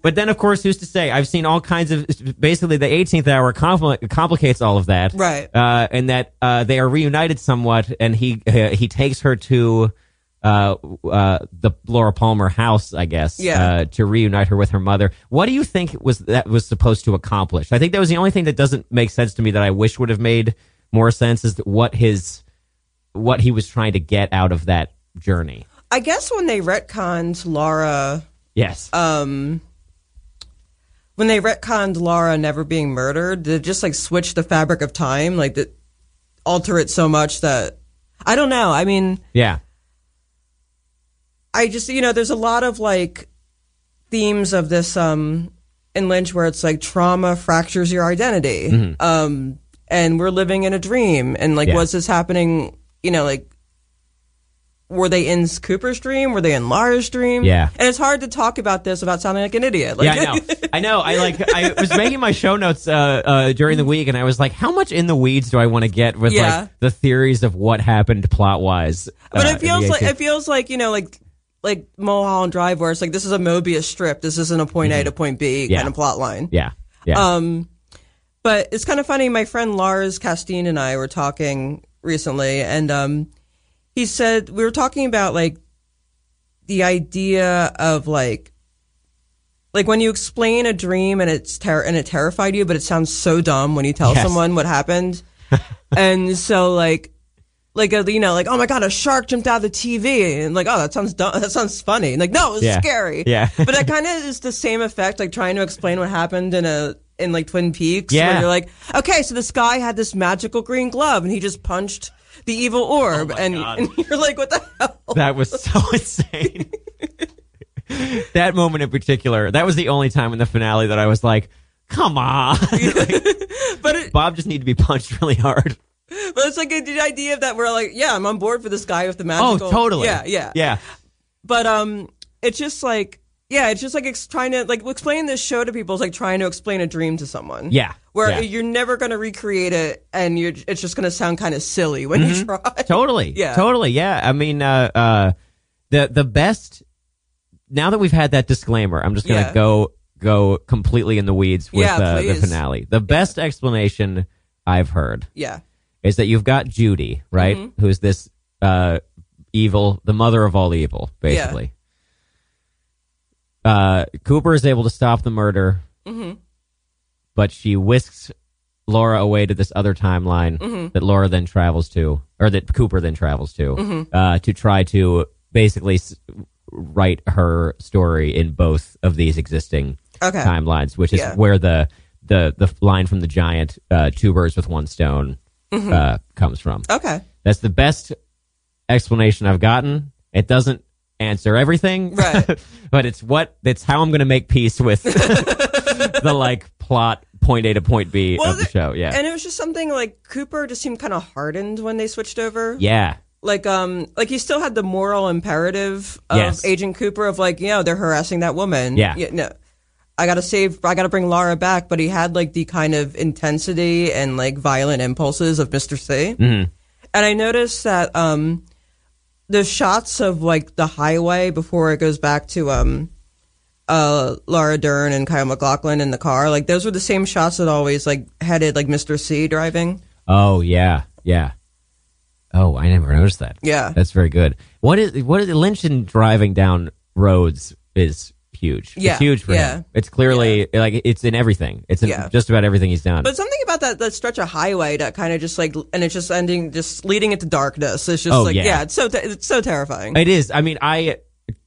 S4: But then, of course, who's to say? I've seen all kinds of. Basically, the 18th hour compli- complicates all of that,
S2: Right.
S4: Uh, and that uh, they are reunited somewhat, and he uh, he takes her to uh, uh, the Laura Palmer house, I guess,
S2: Yeah.
S4: uh, to reunite her with her mother. What do you think was that was supposed to accomplish? I think that was the only thing that doesn't make sense to me that I wish would have made more sense is what his what he was trying to get out of that journey.
S2: I guess when they retconned Laura,
S4: Yes.
S2: um, when they retconned Laura never being murdered, they just like switch the fabric of time, like that alter it so much that I don't know. I mean,
S4: Yeah.
S2: I just you know, there's a lot of like themes of this um in Lynch where it's like trauma fractures your identity. Um and we're living in a dream and like
S4: Yeah.
S2: was this happening, you know, like were they in Cooper's dream? Were they in Laura's dream?
S4: Yeah.
S2: And it's hard to talk about this without sounding like an idiot. Like,
S4: yeah, I know. I know. I like. I was making my show notes uh, uh, during the week, and I was like, "How much in the weeds do I want to get with
S2: Yeah.
S4: like the theories of what happened plot wise?"
S2: but it feels like it feels like you know like like Mulholland Drive where it's like this is a Mobius strip. This isn't a point A to point B
S4: Mm-hmm. Yeah.
S2: kind of plot line.
S4: yeah, yeah,
S2: Um, but it's kind of funny. My friend Lars Castine and I were talking recently, and um, he said we were talking about like the idea of like like when you explain a dream and it's ter- and it terrified you, but it sounds so dumb when you tell
S4: Yes.
S2: someone what happened, and so like. Like a, you know, like oh my god, a shark jumped out of the TV, and like oh that sounds dumb, that sounds funny, and like no, it was
S4: Yeah.
S2: scary.
S4: Yeah.
S2: but that kind of is the same effect, like trying to explain what happened in a in like Twin Peaks.
S4: Yeah.
S2: where you're like, okay, so this guy had this magical green glove, and he just punched the evil orb, and, and you're like, what the hell?
S4: that was so insane. that moment in particular, that was the only time in the finale that I was like, "Come on,
S2: But it,
S4: Bob just need to be punched really hard."
S2: but it's like the idea of that we're like, yeah, I'm on board for this guy with the magical.
S4: Oh, totally.
S2: Yeah, yeah,
S4: yeah.
S2: But um, it's just like. Yeah, it's just like ex- trying to like explain this show to people is like trying to explain a dream to someone.
S4: Yeah,
S2: where
S4: yeah.
S2: you're never going to recreate it, and you're it's just going to sound kind of silly when you try.
S4: totally
S2: Yeah.
S4: totally yeah i mean uh uh the the best now that we've had that disclaimer i'm just gonna
S2: Yeah.
S4: go go completely in the weeds with
S2: Yeah,
S4: uh, the finale the best explanation i've heard
S2: Yeah,
S4: is that you've got judy right
S2: Mm-hmm.
S4: who's this uh evil the mother of all evil basically uh cooper is able to stop the murder
S2: Mm-hmm.
S4: but she whisks Laura away to this other timeline
S2: Mm-hmm.
S4: that Laura then travels to, or that Cooper then travels to,
S2: Mm-hmm.
S4: uh, to try to basically s- write her story in both of these existing
S2: Okay.
S4: timelines, which is
S2: Yeah.
S4: where the the the line from the giant uh, two birds with one stone
S2: Mm-hmm.
S4: uh, comes from.
S2: okay,
S4: That's the best explanation I've gotten. It doesn't answer everything,
S2: Right.
S4: but it's what it's how I'm going to make peace with the like plot point A to point B
S2: Well,
S4: of the show. Yeah,
S2: and it was just something like Cooper just seemed kind of hardened when they switched over.
S4: yeah,
S2: like um like he still had the moral imperative of
S4: Yes.
S2: Agent Cooper of like you know they're harassing that woman.
S4: Yeah.
S2: no, I gotta save. I gotta bring Laura back. But he had like the kind of intensity and like violent impulses of Mister C. Mm-hmm. And I noticed that um the shots of like the highway before it goes back to um uh Laura Dern and Kyle MacLachlan in the car like those were the same shots that always like headed like Mr. C driving.
S4: Oh yeah, yeah. Oh, I never noticed that.
S2: Yeah.
S4: that's very good. What is what is Lynch in driving down roads is huge.
S2: Yeah,
S4: it's huge for
S2: yeah.
S4: him. It's clearly like it's in everything. It's in
S2: Yeah.
S4: just about everything he's done.
S2: But something about that that stretch of highway that kind of just like, and it's just ending, just leading into darkness. It's just
S4: Oh,
S2: like,
S4: yeah.
S2: yeah. it's so te- it's so terrifying.
S4: It is. I mean, I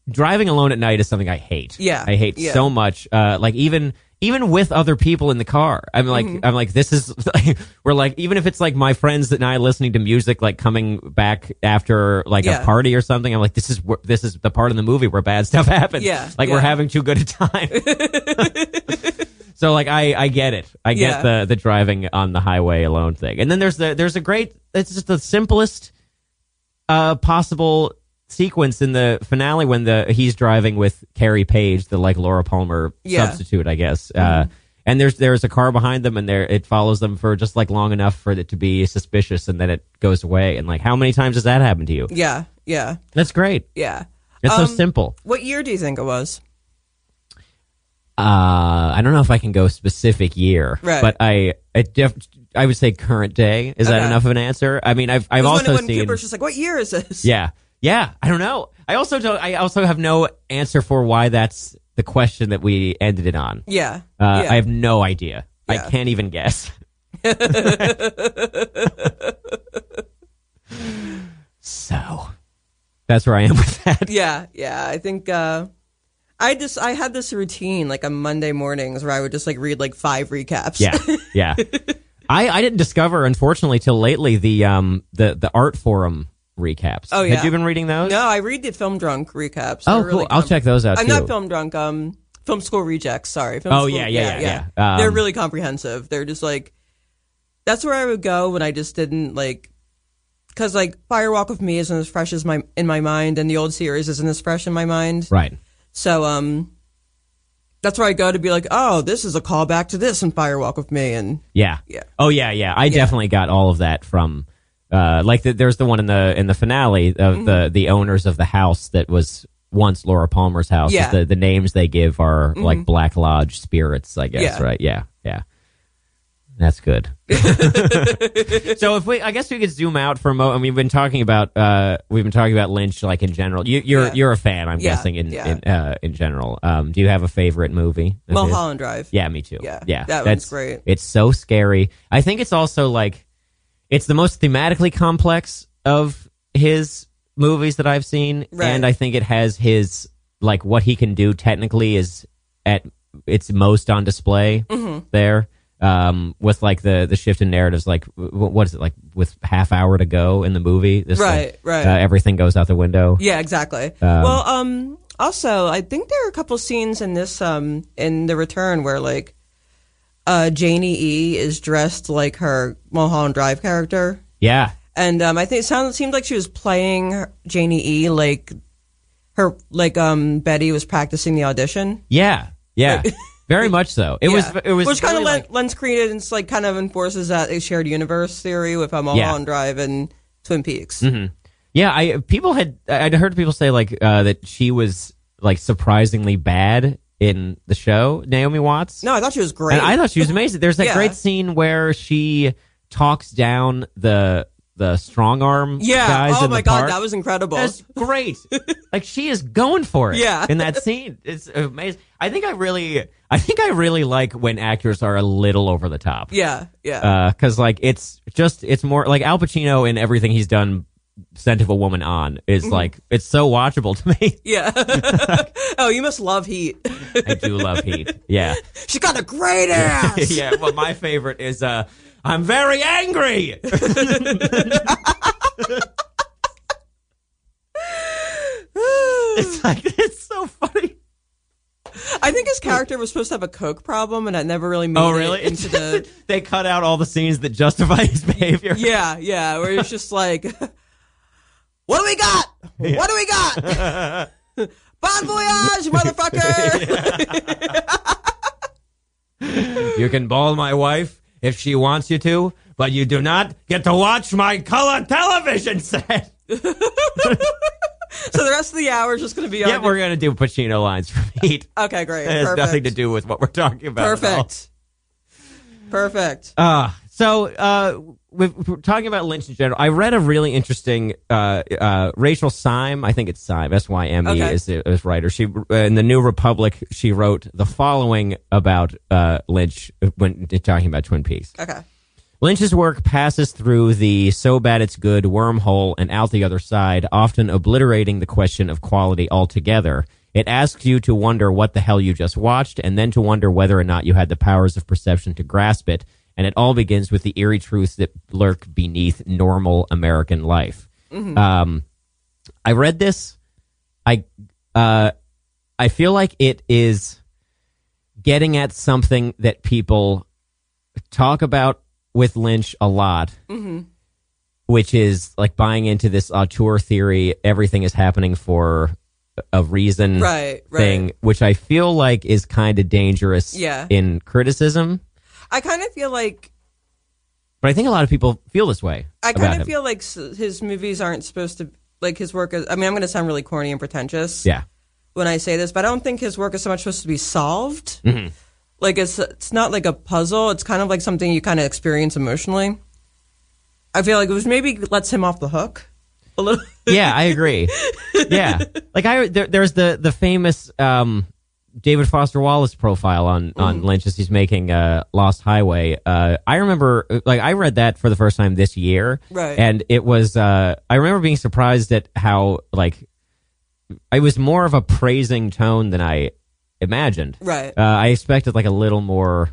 S4: driving alone at night is something I hate.
S2: Yeah,
S4: I hate
S2: yeah.
S4: so much. Uh, like even even with other people in the car, I'm like
S2: Mm-hmm.
S4: I'm like this is we're like even if it's like my friends and I listening to music like coming back after like
S2: Yeah.
S4: a party or something. I'm like this is this is the part of the movie where bad stuff happens.
S2: Yeah,
S4: like we're having too good a time. So like I, I get it. I get
S2: Yeah.
S4: the the driving on the highway alone thing. And then there's the there's a great it's just the simplest uh possible sequence in the finale when the he's driving with Carrie Page, the like Laura Palmer
S2: Yeah. Mm-hmm.
S4: substitute, I guess. Uh and there's there's a car behind them and there it follows them for just like long enough for it to be suspicious and then it goes away. And like how many times does that happen to you?
S2: yeah, yeah,
S4: That's great.
S2: yeah.
S4: It's so
S2: Um,
S4: simple.
S2: What year do you think it was?
S4: Uh, I don't know if I can go specific year,
S2: Right.
S4: but I, I, def- I would say current day. Is that enough of an answer? I mean, I've, I've also
S2: when, when
S4: seen,
S2: Cooper's just like, what year is this?
S4: yeah, yeah. I don't know. I also don't. I also have no answer for why that's the question that we ended it on.
S2: yeah,
S4: Uh,
S2: yeah.
S4: I have no idea. I can't even guess. so that's where I am with that.
S2: yeah, yeah. I think. uh I I just I had this routine like on Monday mornings where I would just like read like five recaps.
S4: Yeah, yeah. I, I didn't discover, unfortunately, till lately the um the the Artforum recaps.
S2: Oh, yeah.
S4: Had you been reading those?
S2: no, I read the film drunk recaps.
S4: Oh,
S2: They're really
S4: cool. I'll
S2: com-
S4: check those out
S2: I'm
S4: too.
S2: not film drunk. Um, film school rejects. Sorry. Film
S4: Oh,
S2: school-
S4: yeah, yeah, yeah, yeah. Um,
S2: They're really comprehensive. They're just like that's where I would go when I just didn't like because like Fire Walk with Me isn't as fresh as my in my mind, and the old series isn't as fresh in my mind.
S4: Right.
S2: So um, that's where I go to be like, oh, this is a callback to this in Fire Walk with Me, and
S4: Yeah.
S2: Yeah.
S4: Oh yeah, yeah. I definitely got all of that from uh like the, there's the one in the in the finale of
S2: Mm-hmm.
S4: the the owners of the house that was once Laura Palmer's house.
S2: Yeah. Mm-hmm.
S4: The the names they give are like Black Lodge spirits, I guess,
S2: Yeah.
S4: right? Yeah. Yeah. That's good. so if we, I guess we could zoom out for a moment. We've been talking about, uh, we've been talking about Lynch, like in general. You, you're,
S2: Yeah.
S4: you're a fan, I'm
S2: Yeah,
S4: guessing, in in, uh, in general. Um, do you have a favorite movie?
S2: Mulholland Drive.
S4: Yeah, me too.
S2: Yeah,
S4: yeah,
S2: that one's
S4: that's
S2: great.
S4: It's so scary. I think it's also like it's the most thematically complex of his movies that I've seen,
S2: Right.
S4: and I think it has his like what he can do technically is at its most on display
S2: Mm-hmm.
S4: there. Um, with like the the shift in narratives, like w- what is it like with half hour to go in the movie? This,
S2: Right,
S4: like,
S2: right.
S4: Uh, everything goes out the window.
S2: Yeah, exactly. well, um, also, I think there are a couple scenes in this, um, in The Return where like, uh, Janie E is dressed like her Mulholland Drive character,
S4: Yeah,
S2: and um, I think it sounded seemed like she was playing Janie E like her like um Betty was practicing the audition.
S4: yeah, yeah. Very much so. It was. It was
S2: which kind of
S4: like-
S2: lends credence, like kind of enforces that shared universe theory with um, Mulholland Drive and Twin Peaks.
S4: Mm-hmm. Yeah, I people had I'd heard people say like uh, that she was like surprisingly bad in the show, Naomi Watts.
S2: No, I thought she was great.
S4: and I thought she was amazing. There's that
S2: Yeah.
S4: great scene where she talks down the the strong arm
S2: yeah.
S4: guys
S2: Oh my god,
S4: park.
S2: that was incredible.
S4: That's great. like she is going for it.
S2: Yeah.
S4: In that scene, it's amazing. I think I really, I think I really like when actors are a little over the top.
S2: yeah, yeah.
S4: Uh, because like it's just it's more like Al Pacino in everything he's done. Scent of a Woman on is
S2: Mm-hmm.
S4: like it's so watchable to me.
S2: Yeah. oh, you must love Heat.
S4: I do love Heat. Yeah,
S2: she got a great ass.
S4: yeah. Well, my favorite is uh, I'm very angry. it's like it's so funny.
S2: I think his character was supposed to have a coke problem, and that never really made
S4: Oh,
S2: it
S4: really?
S2: into the.
S4: they cut out all the scenes that justify his behavior.
S2: Yeah, yeah, where it's just like, what do we got? What do we got? bon voyage, motherfucker!
S4: You can ball my wife if she wants you to, but you do not get to watch my color television set.
S2: so the rest of the hour is just going to be on.
S4: Yeah, we're gonna do Pacino lines from Heat.
S2: okay, great.
S4: It has
S2: Perfect.
S4: nothing to do with what we're talking about.
S2: Perfect. Perfect.
S4: Uh, so uh, we're talking about Lynch in general. I read a really interesting uh, uh, Rachel Syme. I think it's Syme. S Y M E is the is writer. She uh, in the New Republic. She wrote the following about uh, Lynch when talking about Twin Peaks.
S2: Okay.
S4: Lynch's work passes through the so bad it's good wormhole and out the other side, often obliterating the question of quality altogether. It asks you to wonder what the hell you just watched, and then to wonder whether or not you had the powers of perception to grasp it. And it all begins with the eerie truths that lurk beneath normal American life. Um, I read this. I uh, I feel like it is getting at something that people talk about with Lynch a lot, which is like buying into this auteur theory. Everything is happening for a reason,
S2: Right, right.
S4: thing, which I feel like is kind of dangerous.
S2: Yeah.
S4: in criticism,
S2: I kind of feel like
S4: but I think a lot of people feel this way.
S2: I kind of feel like his movies aren't supposed to like his work. Is, I mean, I'm going to sound really corny and pretentious
S4: yeah,
S2: when I say this, but I don't think his work is so much supposed to be solved.
S4: Mm-hmm.
S2: Like it's it's not like a puzzle. It's kind of like something you kind of experience emotionally. I feel like it was maybe lets him off the hook a little.
S4: yeah, I agree. Yeah, like I there, there's the the famous um, David Foster Wallace profile on on
S2: Mm-hmm.
S4: Lynch as he's making uh, Lost Highway. Uh, I remember like I read that for the first time this year,
S2: Right.
S4: And it was uh, I remember being surprised at how like it was more of a praising tone than I imagined.
S2: Right.
S4: Uh, I expected like a little more.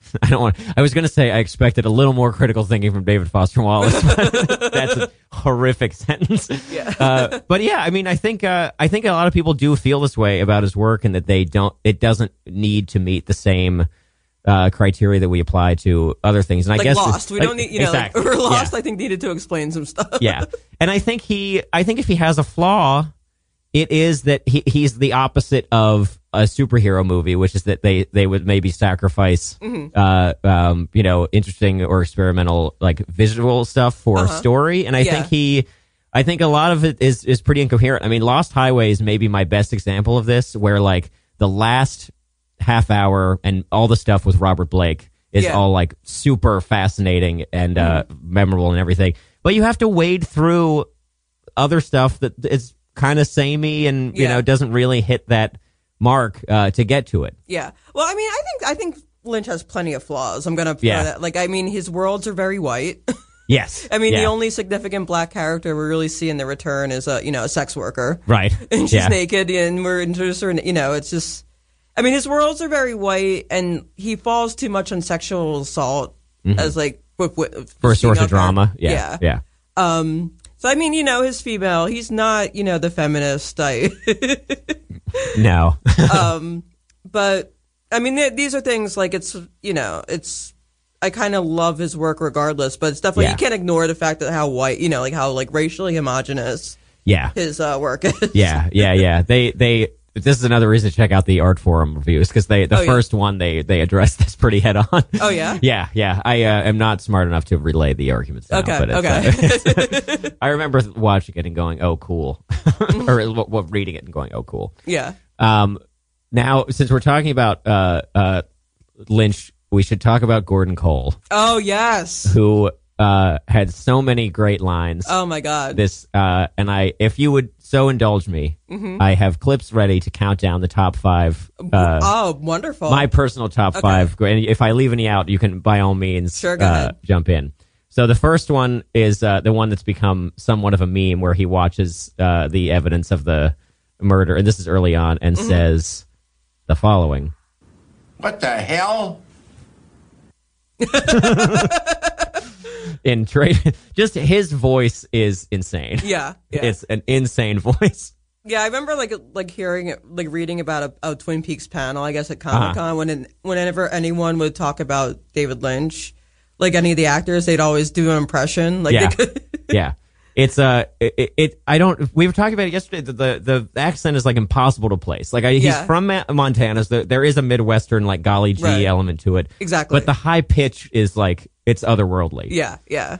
S4: I don't want. I was going to say I expected a little more critical thinking from David Foster Wallace. That's a horrific sentence.
S2: Yeah.
S4: Uh, but yeah, I mean, I think uh, I think a lot of people do feel this way about his work, and that they don't. It doesn't need to meet the same uh, criteria that we apply to other things. And I
S2: like
S4: guess
S2: Lost. We
S4: like,
S2: don't need, you know,
S4: exactly.
S2: like, or Lost.
S4: Yeah
S2: I think needed to explain some stuff.
S4: yeah. And I think he, I think if he has a flaw, it is that he, he's the opposite of a superhero movie, which is that they, they would maybe sacrifice, uh, um, you know, interesting or experimental, like visual stuff for story. And I
S2: Yeah.
S4: think he, I think a lot of it is, is pretty incoherent. I mean, Lost Highway is maybe my best example of this, where like the last half hour and all the stuff with Robert Blake is
S2: Yeah.
S4: all like super fascinating and uh, memorable and everything. But you have to wade through other stuff that is kind of samey and you
S2: Yeah.
S4: know doesn't really hit that mark uh, to get to it.
S2: Yeah. Well, I mean, I think I think Lynch has plenty of flaws. I'm gonna
S4: Yeah.
S2: that. Like, I mean, his worlds are very white.
S4: Yes,
S2: I mean,
S4: Yeah.
S2: the only significant black character we really see in the return is a you know a sex worker,
S4: right,
S2: and she's
S4: yeah.
S2: naked, and we're introduced her. in- You know, it's just. I mean, his worlds are very white, and he falls too much on sexual assault as like with, with,
S4: Mm-hmm. for a source of drama.
S2: yeah.
S4: Yeah, yeah.
S2: Um. So I mean, you know, his female. He's not, you know, the feminist. I.
S4: No, um,
S2: but I mean, th- these are things like it's you know it's. I kind of love his work regardless, but it's definitely
S4: Yeah.
S2: you can't ignore the fact that how white, you know, like how like racially homogenous
S4: yeah,
S2: his uh, work is.
S4: yeah, yeah, yeah. They they. This is another reason to check out the Artforum reviews because they the
S2: Oh, yeah.
S4: first one they they address this pretty head on.
S2: Oh, yeah?
S4: yeah, yeah. I uh, am not smart enough to relay the arguments. Now,
S2: Okay,
S4: but it's,
S2: okay.
S4: uh, I remember watching it and going, "Oh, cool," or reading it and going, "Oh, cool."
S2: yeah.
S4: Um, now, since we're talking about uh, uh, Lynch, we should talk about Gordon Cole,
S2: Oh yes.
S4: who uh, had so many great lines.
S2: Oh my god.
S4: This uh, and I, if you would so indulge me,
S2: Mm-hmm.
S4: I have clips ready to count down the top five. Uh,
S2: oh, wonderful.
S4: my personal top five. And if I leave any out, you can by all means
S2: Sure, go
S4: uh,
S2: ahead.
S4: jump in. So the first one is uh, the one that's become somewhat of a meme, where he watches uh, the evidence of the murder, and this is early on, and
S2: Mm-hmm.
S4: says the following:
S7: What the hell?
S4: in trade, just his voice is insane.
S2: yeah. Yeah.
S4: It's an insane voice.
S2: Yeah, I remember like like hearing it, like reading about a, a Twin Peaks panel. I guess at Comic Con when an, whenever anyone would talk about David Lynch, like any of the actors, they'd always do an impression. Like
S4: Yeah. yeah. It's uh, it, it. I don't. We were talking about it yesterday. The the, the accent is like impossible to place. Like I, he's
S2: Yeah.
S4: from Ma- Montana, so there is a midwestern like golly gee
S2: Right.
S4: element to it.
S2: Exactly.
S4: But the high pitch is like it's otherworldly.
S2: yeah, yeah,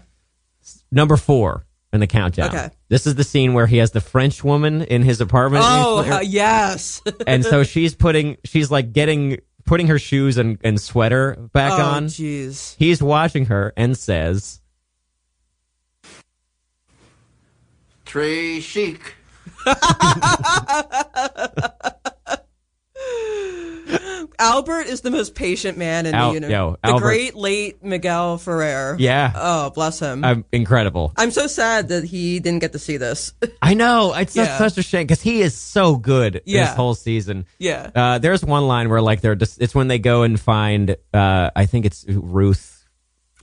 S4: Number four in the countdown.
S2: Okay.
S4: This is the scene where he has the French woman in his apartment.
S2: Oh uh, yes.
S4: and so she's putting, she's like getting, putting her shoes and, and sweater back
S2: oh
S4: on.
S2: jeez.
S4: He's watching her and says,
S7: Très chic.
S2: Albert is the most patient man in
S4: Al-
S2: the universe.
S4: yo,
S2: the
S4: Albert-
S2: great late Miguel Ferrer.
S4: Yeah.
S2: Oh, bless him.
S4: I'm incredible.
S2: I'm so sad that he didn't get to see this.
S4: I know. It's such,
S2: Yeah.
S4: such a shame because he is so good
S2: Yeah.
S4: this whole season.
S2: yeah.
S4: Uh, there's one line where like they're just, it's when they go and find, uh, I think it's Ruth.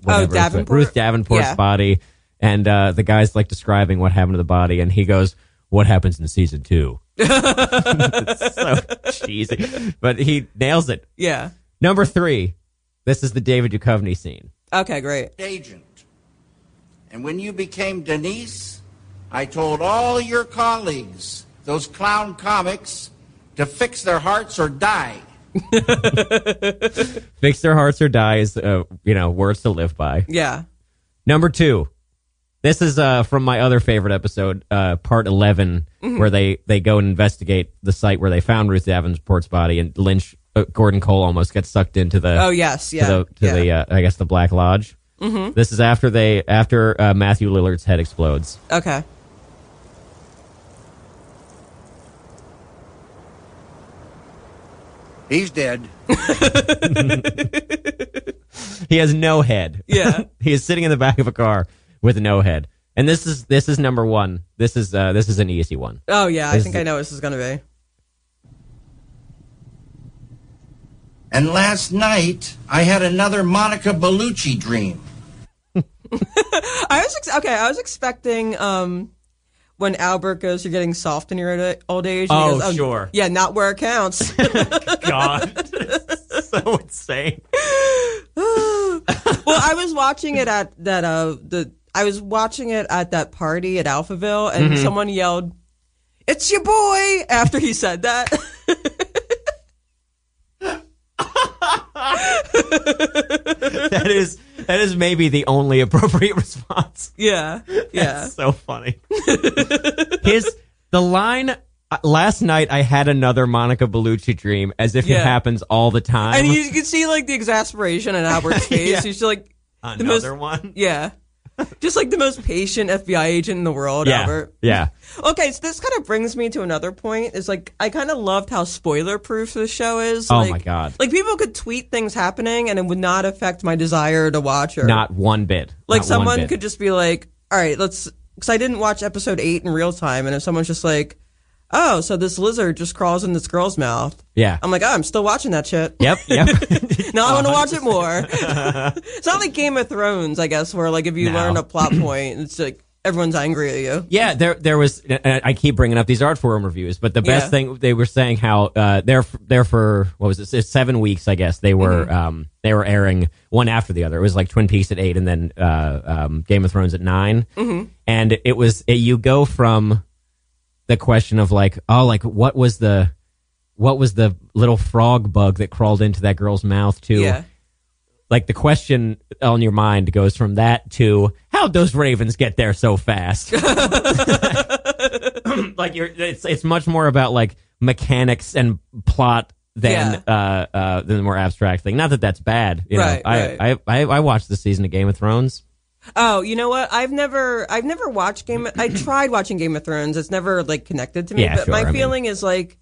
S4: whatever
S2: Oh, Davenport?
S4: Ruth Davenport's
S2: Yeah.
S4: body. And, uh, the guy's like describing what happened to the body and he goes, what happens in season two? it's so cheesy, but he nails it.
S2: yeah.
S4: Number three. This is the David Duchovny scene.
S2: Okay, great.
S7: agent. And when you became Denise, I told all your colleagues, those clown comics, to fix their hearts or die.
S4: Fix their hearts or die is, uh, you know, words to live by.
S2: Yeah.
S4: Number two. This is uh, from my other favorite episode, uh, part 11,
S2: Mm-hmm.
S4: where they, they go and investigate the site where they found Ruth Davenport's body, and Lynch, uh, Gordon Cole almost gets sucked into the
S2: Oh yes.
S4: to
S2: Yeah.
S4: the to
S2: yeah.
S4: the uh, I guess the Black Lodge. Mm-hmm. This is after they after uh, Matthew Lillard's head explodes.
S2: okay.
S7: He's dead.
S4: He has no head.
S2: Yeah.
S4: he is sitting in the back of a car with no head. And this is this is number one. This is uh, this is an easy one.
S2: Oh yeah, I think I know what this is gonna be.
S7: And last night, I had another Monica Bellucci dream.
S2: I was ex- okay. I was expecting um when Albert goes, "You're getting soft in your old- old age." and he
S4: Oh,
S2: goes,
S4: sure.
S2: Yeah, not where it counts.
S4: God, so insane.
S2: well, I was watching it at that uh the I was watching it at that party at Alphaville, and
S4: Mm-hmm.
S2: someone yelled, "It's your boy!" after he said that.
S4: That is that is maybe the only appropriate response.
S2: yeah, yeah.
S4: That's so funny. His the line uh, last night I had another Monica Bellucci dream as if
S2: Yeah.
S4: it happens all the time.
S2: And you, can see like the exasperation on Albert's face.
S4: Yeah.
S2: He's just like
S4: another
S2: the most,
S4: one.
S2: yeah, just like the most patient FBI agent in the world,
S4: Yeah.
S2: Albert.
S4: Yeah.
S2: Okay, so this kind of brings me to another point. Is like I kind of loved how spoiler proof the show is.
S4: Oh
S2: like,
S4: my God.
S2: Like people could tweet things happening, and it would not affect my desire to watch. Or
S4: Not one bit.
S2: like
S4: Not
S2: someone
S4: bit.
S2: could just be like, "All right, let's." Because I didn't watch episode eight in real time, and if someone's just like, "Oh, so this lizard just crawls in this girl's mouth,"
S4: Yeah.
S2: I'm like, "Oh, I'm still watching that shit."
S4: Yep. Yep.
S2: Now I want to watch it more. it's not like Game of Thrones, I guess, where like if you
S4: No.
S2: learn a plot point, it's like everyone's angry at you.
S4: Yeah, there there was. and I keep bringing up these Artforum reviews, but the best
S2: Yeah.
S4: thing they were saying how uh, they're they're for what was it? Seven weeks, I guess. They were
S2: Mm-hmm.
S4: um, they were airing one after the other. It was like Twin Peaks at eight, and then uh, um, Game of Thrones at 9
S2: Mm-hmm.
S4: And it was it, you go from the question of like oh like what was the what was the little frog bug that crawled into that girl's mouth to
S2: Yeah.
S4: like the question on your mind goes from that to how'd those ravens get there so fast? Like you're it's it's much more about like mechanics and plot than uh uh than the more abstract thing. Not that that's bad you
S2: Right,
S4: know I,
S2: right.
S4: I i i watched the season of game of thrones
S2: Oh, you know what? I've never, I've never watched Game. Of, I tried watching Game of Thrones. It's never like connected to me.
S4: Yeah,
S2: but
S4: sure,
S2: my
S4: I mean-
S2: feeling is like,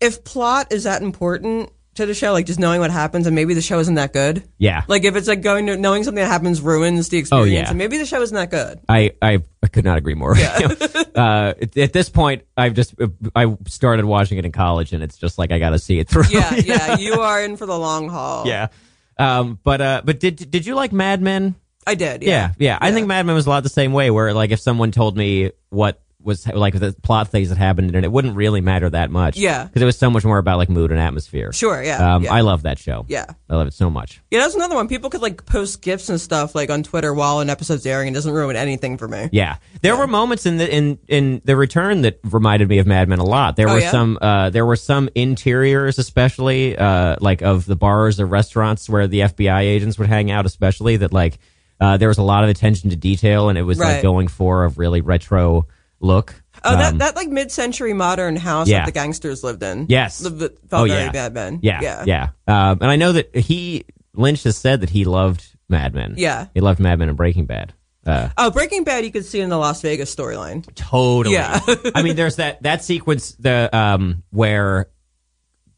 S2: if plot is that important to the show, like just knowing what happens, and maybe the show isn't that good.
S4: yeah
S2: Like if it's like going to knowing something that happens ruins the experience,
S4: Oh, yeah.
S2: and maybe the show isn't that good.
S4: I, I could not agree more. uh, at, at this point, I've just I started watching it in college, and it's just like I got to see it through.
S2: Yeah, yeah, you are in for the long haul.
S4: yeah. Um, but uh, but did did you like Mad Men?
S2: I did.
S4: Yeah,
S2: Yeah,
S4: yeah. I think Mad Men was a lot the same way. Where like if someone told me what was like the plot things that happened, and it wouldn't really matter that much.
S2: Yeah.
S4: because it was so much more about like mood and atmosphere.
S2: Sure, yeah,
S4: Um,
S2: yeah.
S4: I love that show.
S2: Yeah.
S4: I love it so much.
S2: Yeah, that's another one. People could like post gifs and stuff like on Twitter while an episode's airing. It doesn't ruin anything for me.
S4: Yeah, there were moments in the in in the return that reminded me of Mad Men a lot. There
S2: Oh,
S4: were
S2: yeah?
S4: some uh, there were some interiors, especially uh, like of the bars or restaurants where the FBI agents would hang out, especially that like uh, there was a lot of attention to detail, and it was like going for a really retro look.
S2: Oh, that,
S4: Um,
S2: that like mid-century modern house
S4: Yeah.
S2: that the gangsters lived in.
S4: Yes.
S2: the, the, felt
S4: Oh,
S2: very
S4: yeah.
S2: Mad Men.
S4: Yeah,
S2: yeah,
S4: yeah. Um, and I know that he Lynch has said that he loved Mad Men.
S2: Yeah.
S4: he loved Mad Men and Breaking Bad. Uh,
S2: Oh, Breaking Bad, you could see in the Las Vegas storyline.
S4: totally.
S2: Yeah.
S4: I mean, there's that that sequence the um where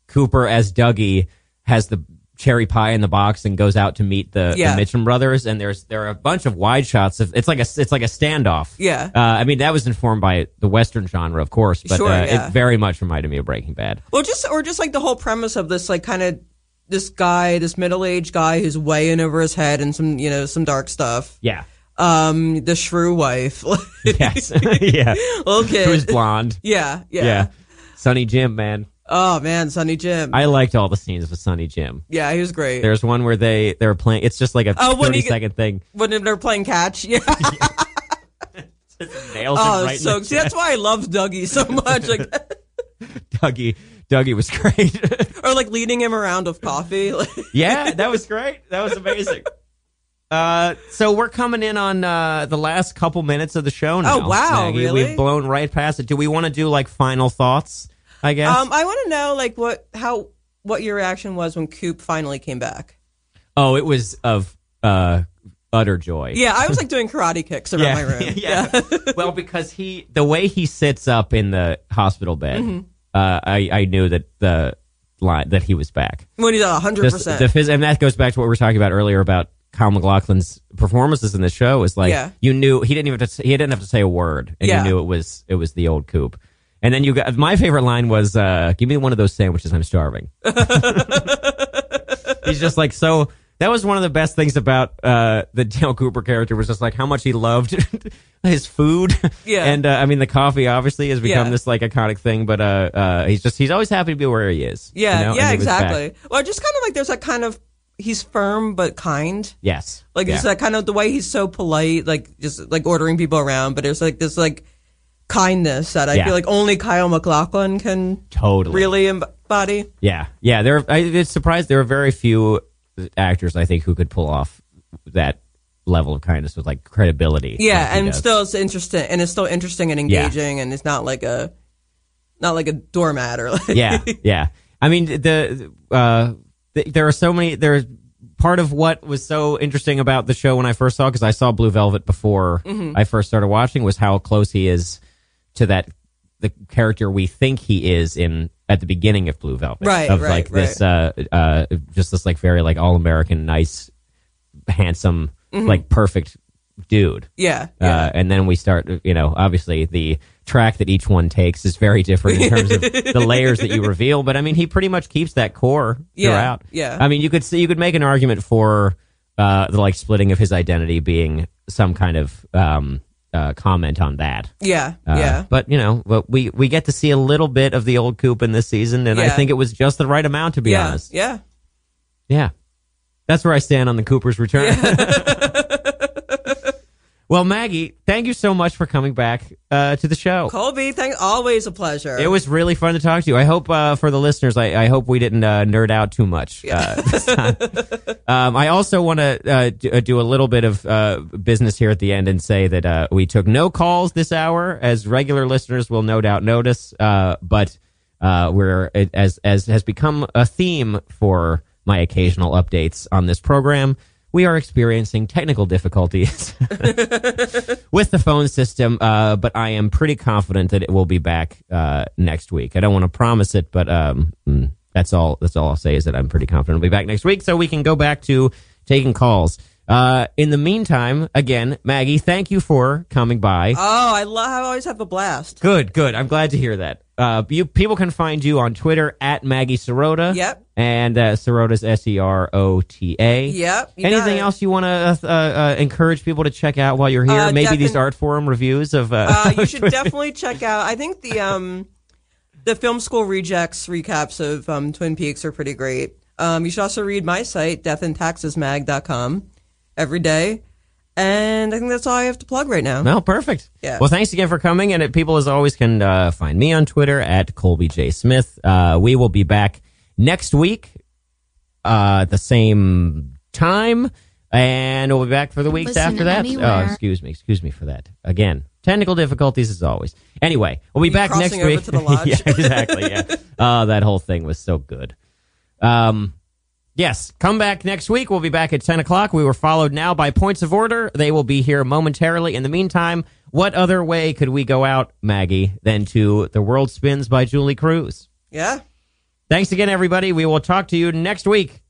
S4: Cooper as Dougie has the cherry pie in the box and goes out to meet the,
S2: Yeah.
S4: the Mitchum brothers, and there's there are a bunch of wide shots of it's like a it's like a standoff.
S2: Yeah.
S4: Uh, I mean, that was informed by the Western genre, of course, but
S2: Sure,
S4: uh,
S2: yeah.
S4: it very much reminded me of Breaking Bad.
S2: Well, just or just like the whole premise of this, like kind of this guy, this middle-aged guy who's way in over his head and some, you know, some dark stuff.
S4: Yeah.
S2: Um, the shrew wife,
S4: Yes. yeah.
S2: Okay.
S4: Who's blonde?
S2: Yeah, yeah,
S4: Yeah. Sonny Jim, man.
S2: Oh man, Sonny Jim.
S4: I liked all the scenes with Sonny Jim.
S2: yeah, he was great.
S4: There's one where they they're playing. It's just like a
S2: Oh, when
S4: thirty
S2: he get-
S4: second thing.
S2: when they're playing catch. Yeah.
S4: Nails him
S2: oh,
S4: right
S2: so see, that's why I love Dougie so much. Like,
S4: Dougie. Dougie was great.
S2: or like leading him around with coffee.
S4: Yeah, that was great. That was amazing. Uh, so we're coming in on uh, the last couple minutes of the show now.
S2: Oh, wow,
S4: Maggie.
S2: really?
S4: We've blown right past it. Do we want to do like final thoughts? I guess.
S2: um, I want to know like what how what your reaction was when Coop finally came back.
S4: oh, it was of uh, utter joy.
S2: Yeah, I was like doing karate kicks around my room.
S4: yeah. well, because he, the way he sits up in the hospital bed,
S2: Mm-hmm.
S4: uh, I, I knew that the line that he was back.
S2: when he's hundred percent.
S4: the phys- and that goes back to what we were talking about earlier about Kyle MacLachlan's performances in the show is like
S2: Yeah.
S4: you knew he didn't even have to, say- he didn't have to say a word, and
S2: Yeah.
S4: you knew it was it was the old coop. And then you got my favorite line was, uh, "Give me one of those sandwiches. I'm starving." He's just like so. That was one of the best things about uh, the Dale Cooper character was just like how much he loved his food.
S2: Yeah.
S4: and uh, I mean the coffee obviously has become
S2: Yeah.
S4: this like iconic thing, but uh, uh, he's just he's always happy to be where he is.
S2: Yeah,
S4: you know?
S2: yeah,
S4: And he was back.
S2: exactly. Well, just kind of like there's that kind of he's firm but kind.
S4: Yes,
S2: Like
S4: yeah.
S2: just that kind of the way he's so polite, like just like ordering people around, but there's like this like kindness that I
S4: Yeah.
S2: feel like only Kyle MacLachlan can
S4: totally
S2: really embody.
S4: Yeah, yeah. There, I, it's surprised there are very few actors I think who could pull off that level of kindness with like credibility.
S2: Yeah, and
S4: does.
S2: still it's interesting, and it's still interesting and
S4: Yeah.
S2: engaging, and it's not like a not like a doormat or like
S4: yeah, yeah. I mean, the uh, th- there are so many. There's part of what was so interesting about the show when I first saw because I saw Blue Velvet before
S2: Mm-hmm.
S4: I first started watching was how close he is to that the character we think he is in at the beginning of Blue Velvet.
S2: Right,
S4: Of
S2: right,
S4: like this, uh, uh, just this like very like all American, nice, handsome, like perfect dude.
S2: yeah, Mm-hmm. yeah.
S4: Uh, and then we start, you know, obviously the track that each one takes is very different in terms of the layers that you reveal. But I mean, he pretty much keeps that core
S2: Yeah,
S4: throughout.
S2: yeah.
S4: I mean, you could see, you could make an argument for uh, the like splitting of his identity being some kind of um, uh, comment on that.
S2: yeah,
S4: Uh,
S2: yeah.
S4: But you know, but we we get to see a little bit of the old Coop in this season, and I think it was just the right amount to be
S2: yeah,
S4: honest.
S2: yeah.
S4: Yeah. That's where I stand on the Cooper's return. well, Maggie, thank you so much for coming back uh, to the show.
S2: Colby, thank always a pleasure.
S4: It was really fun to talk to you. I hope uh, for the listeners, I, I hope we didn't uh, nerd out too much. Uh, um, I also want to uh, do, uh, a little bit of uh, business here at the end and say that uh, we took no calls this hour, as regular listeners will no doubt notice. Uh, but uh, we're as as has become a theme for my occasional updates on this program. We are experiencing technical difficulties with the phone system, uh, but I am pretty confident that it will be back uh, next week. I don't want to promise it, but um, mm, that's all. That's all I'll say is that I'm pretty confident it'll be back next week, so we can go back to taking calls. Uh, in the meantime, again, Maggie, thank you for coming by.
S2: Oh, I love. I always have a blast.
S4: Good, good. I'm glad to hear that. Uh, you people can find you on Twitter at Maggie Serota.
S2: Yep.
S4: And uh, Serota's S E R O T A.
S2: Yep, you got
S4: Anything
S2: it.
S4: else you want to uh, uh, encourage people to check out while you're here?
S2: Uh,
S4: Maybe these
S2: defin-
S4: Artforum reviews of. Uh,
S2: Uh, you should definitely check out. I think the um, the film school rejects recaps of um, Twin Peaks are pretty great. Um, you should also read my site, deathandtaxesmag.com, every day. And I think that's all I have to plug right now.
S4: No, perfect.
S2: Yeah.
S4: Well, thanks again for coming. And people, as always, can uh, find me on Twitter at Colby J. Smith. Uh, we will be back next week uh, at the same time. And we'll be back for the weeks
S1: Listen
S4: after that.
S1: anywhere.
S4: Oh, excuse me. Excuse me for that. Again, technical difficulties as always. Anyway, we'll be
S2: You
S4: back next week.
S2: to the lodge?
S4: yeah, exactly. Yeah. Oh, that whole thing was so good. Um, Yes, come back next week. We'll be back at 10 o'clock. We were followed now by Points of Order. They will be here momentarily. In the meantime, what other way could we go out, Maggie, than to The World Spins by Julee Cruise?
S2: Yeah.
S4: Thanks again, everybody. We will talk to you next week.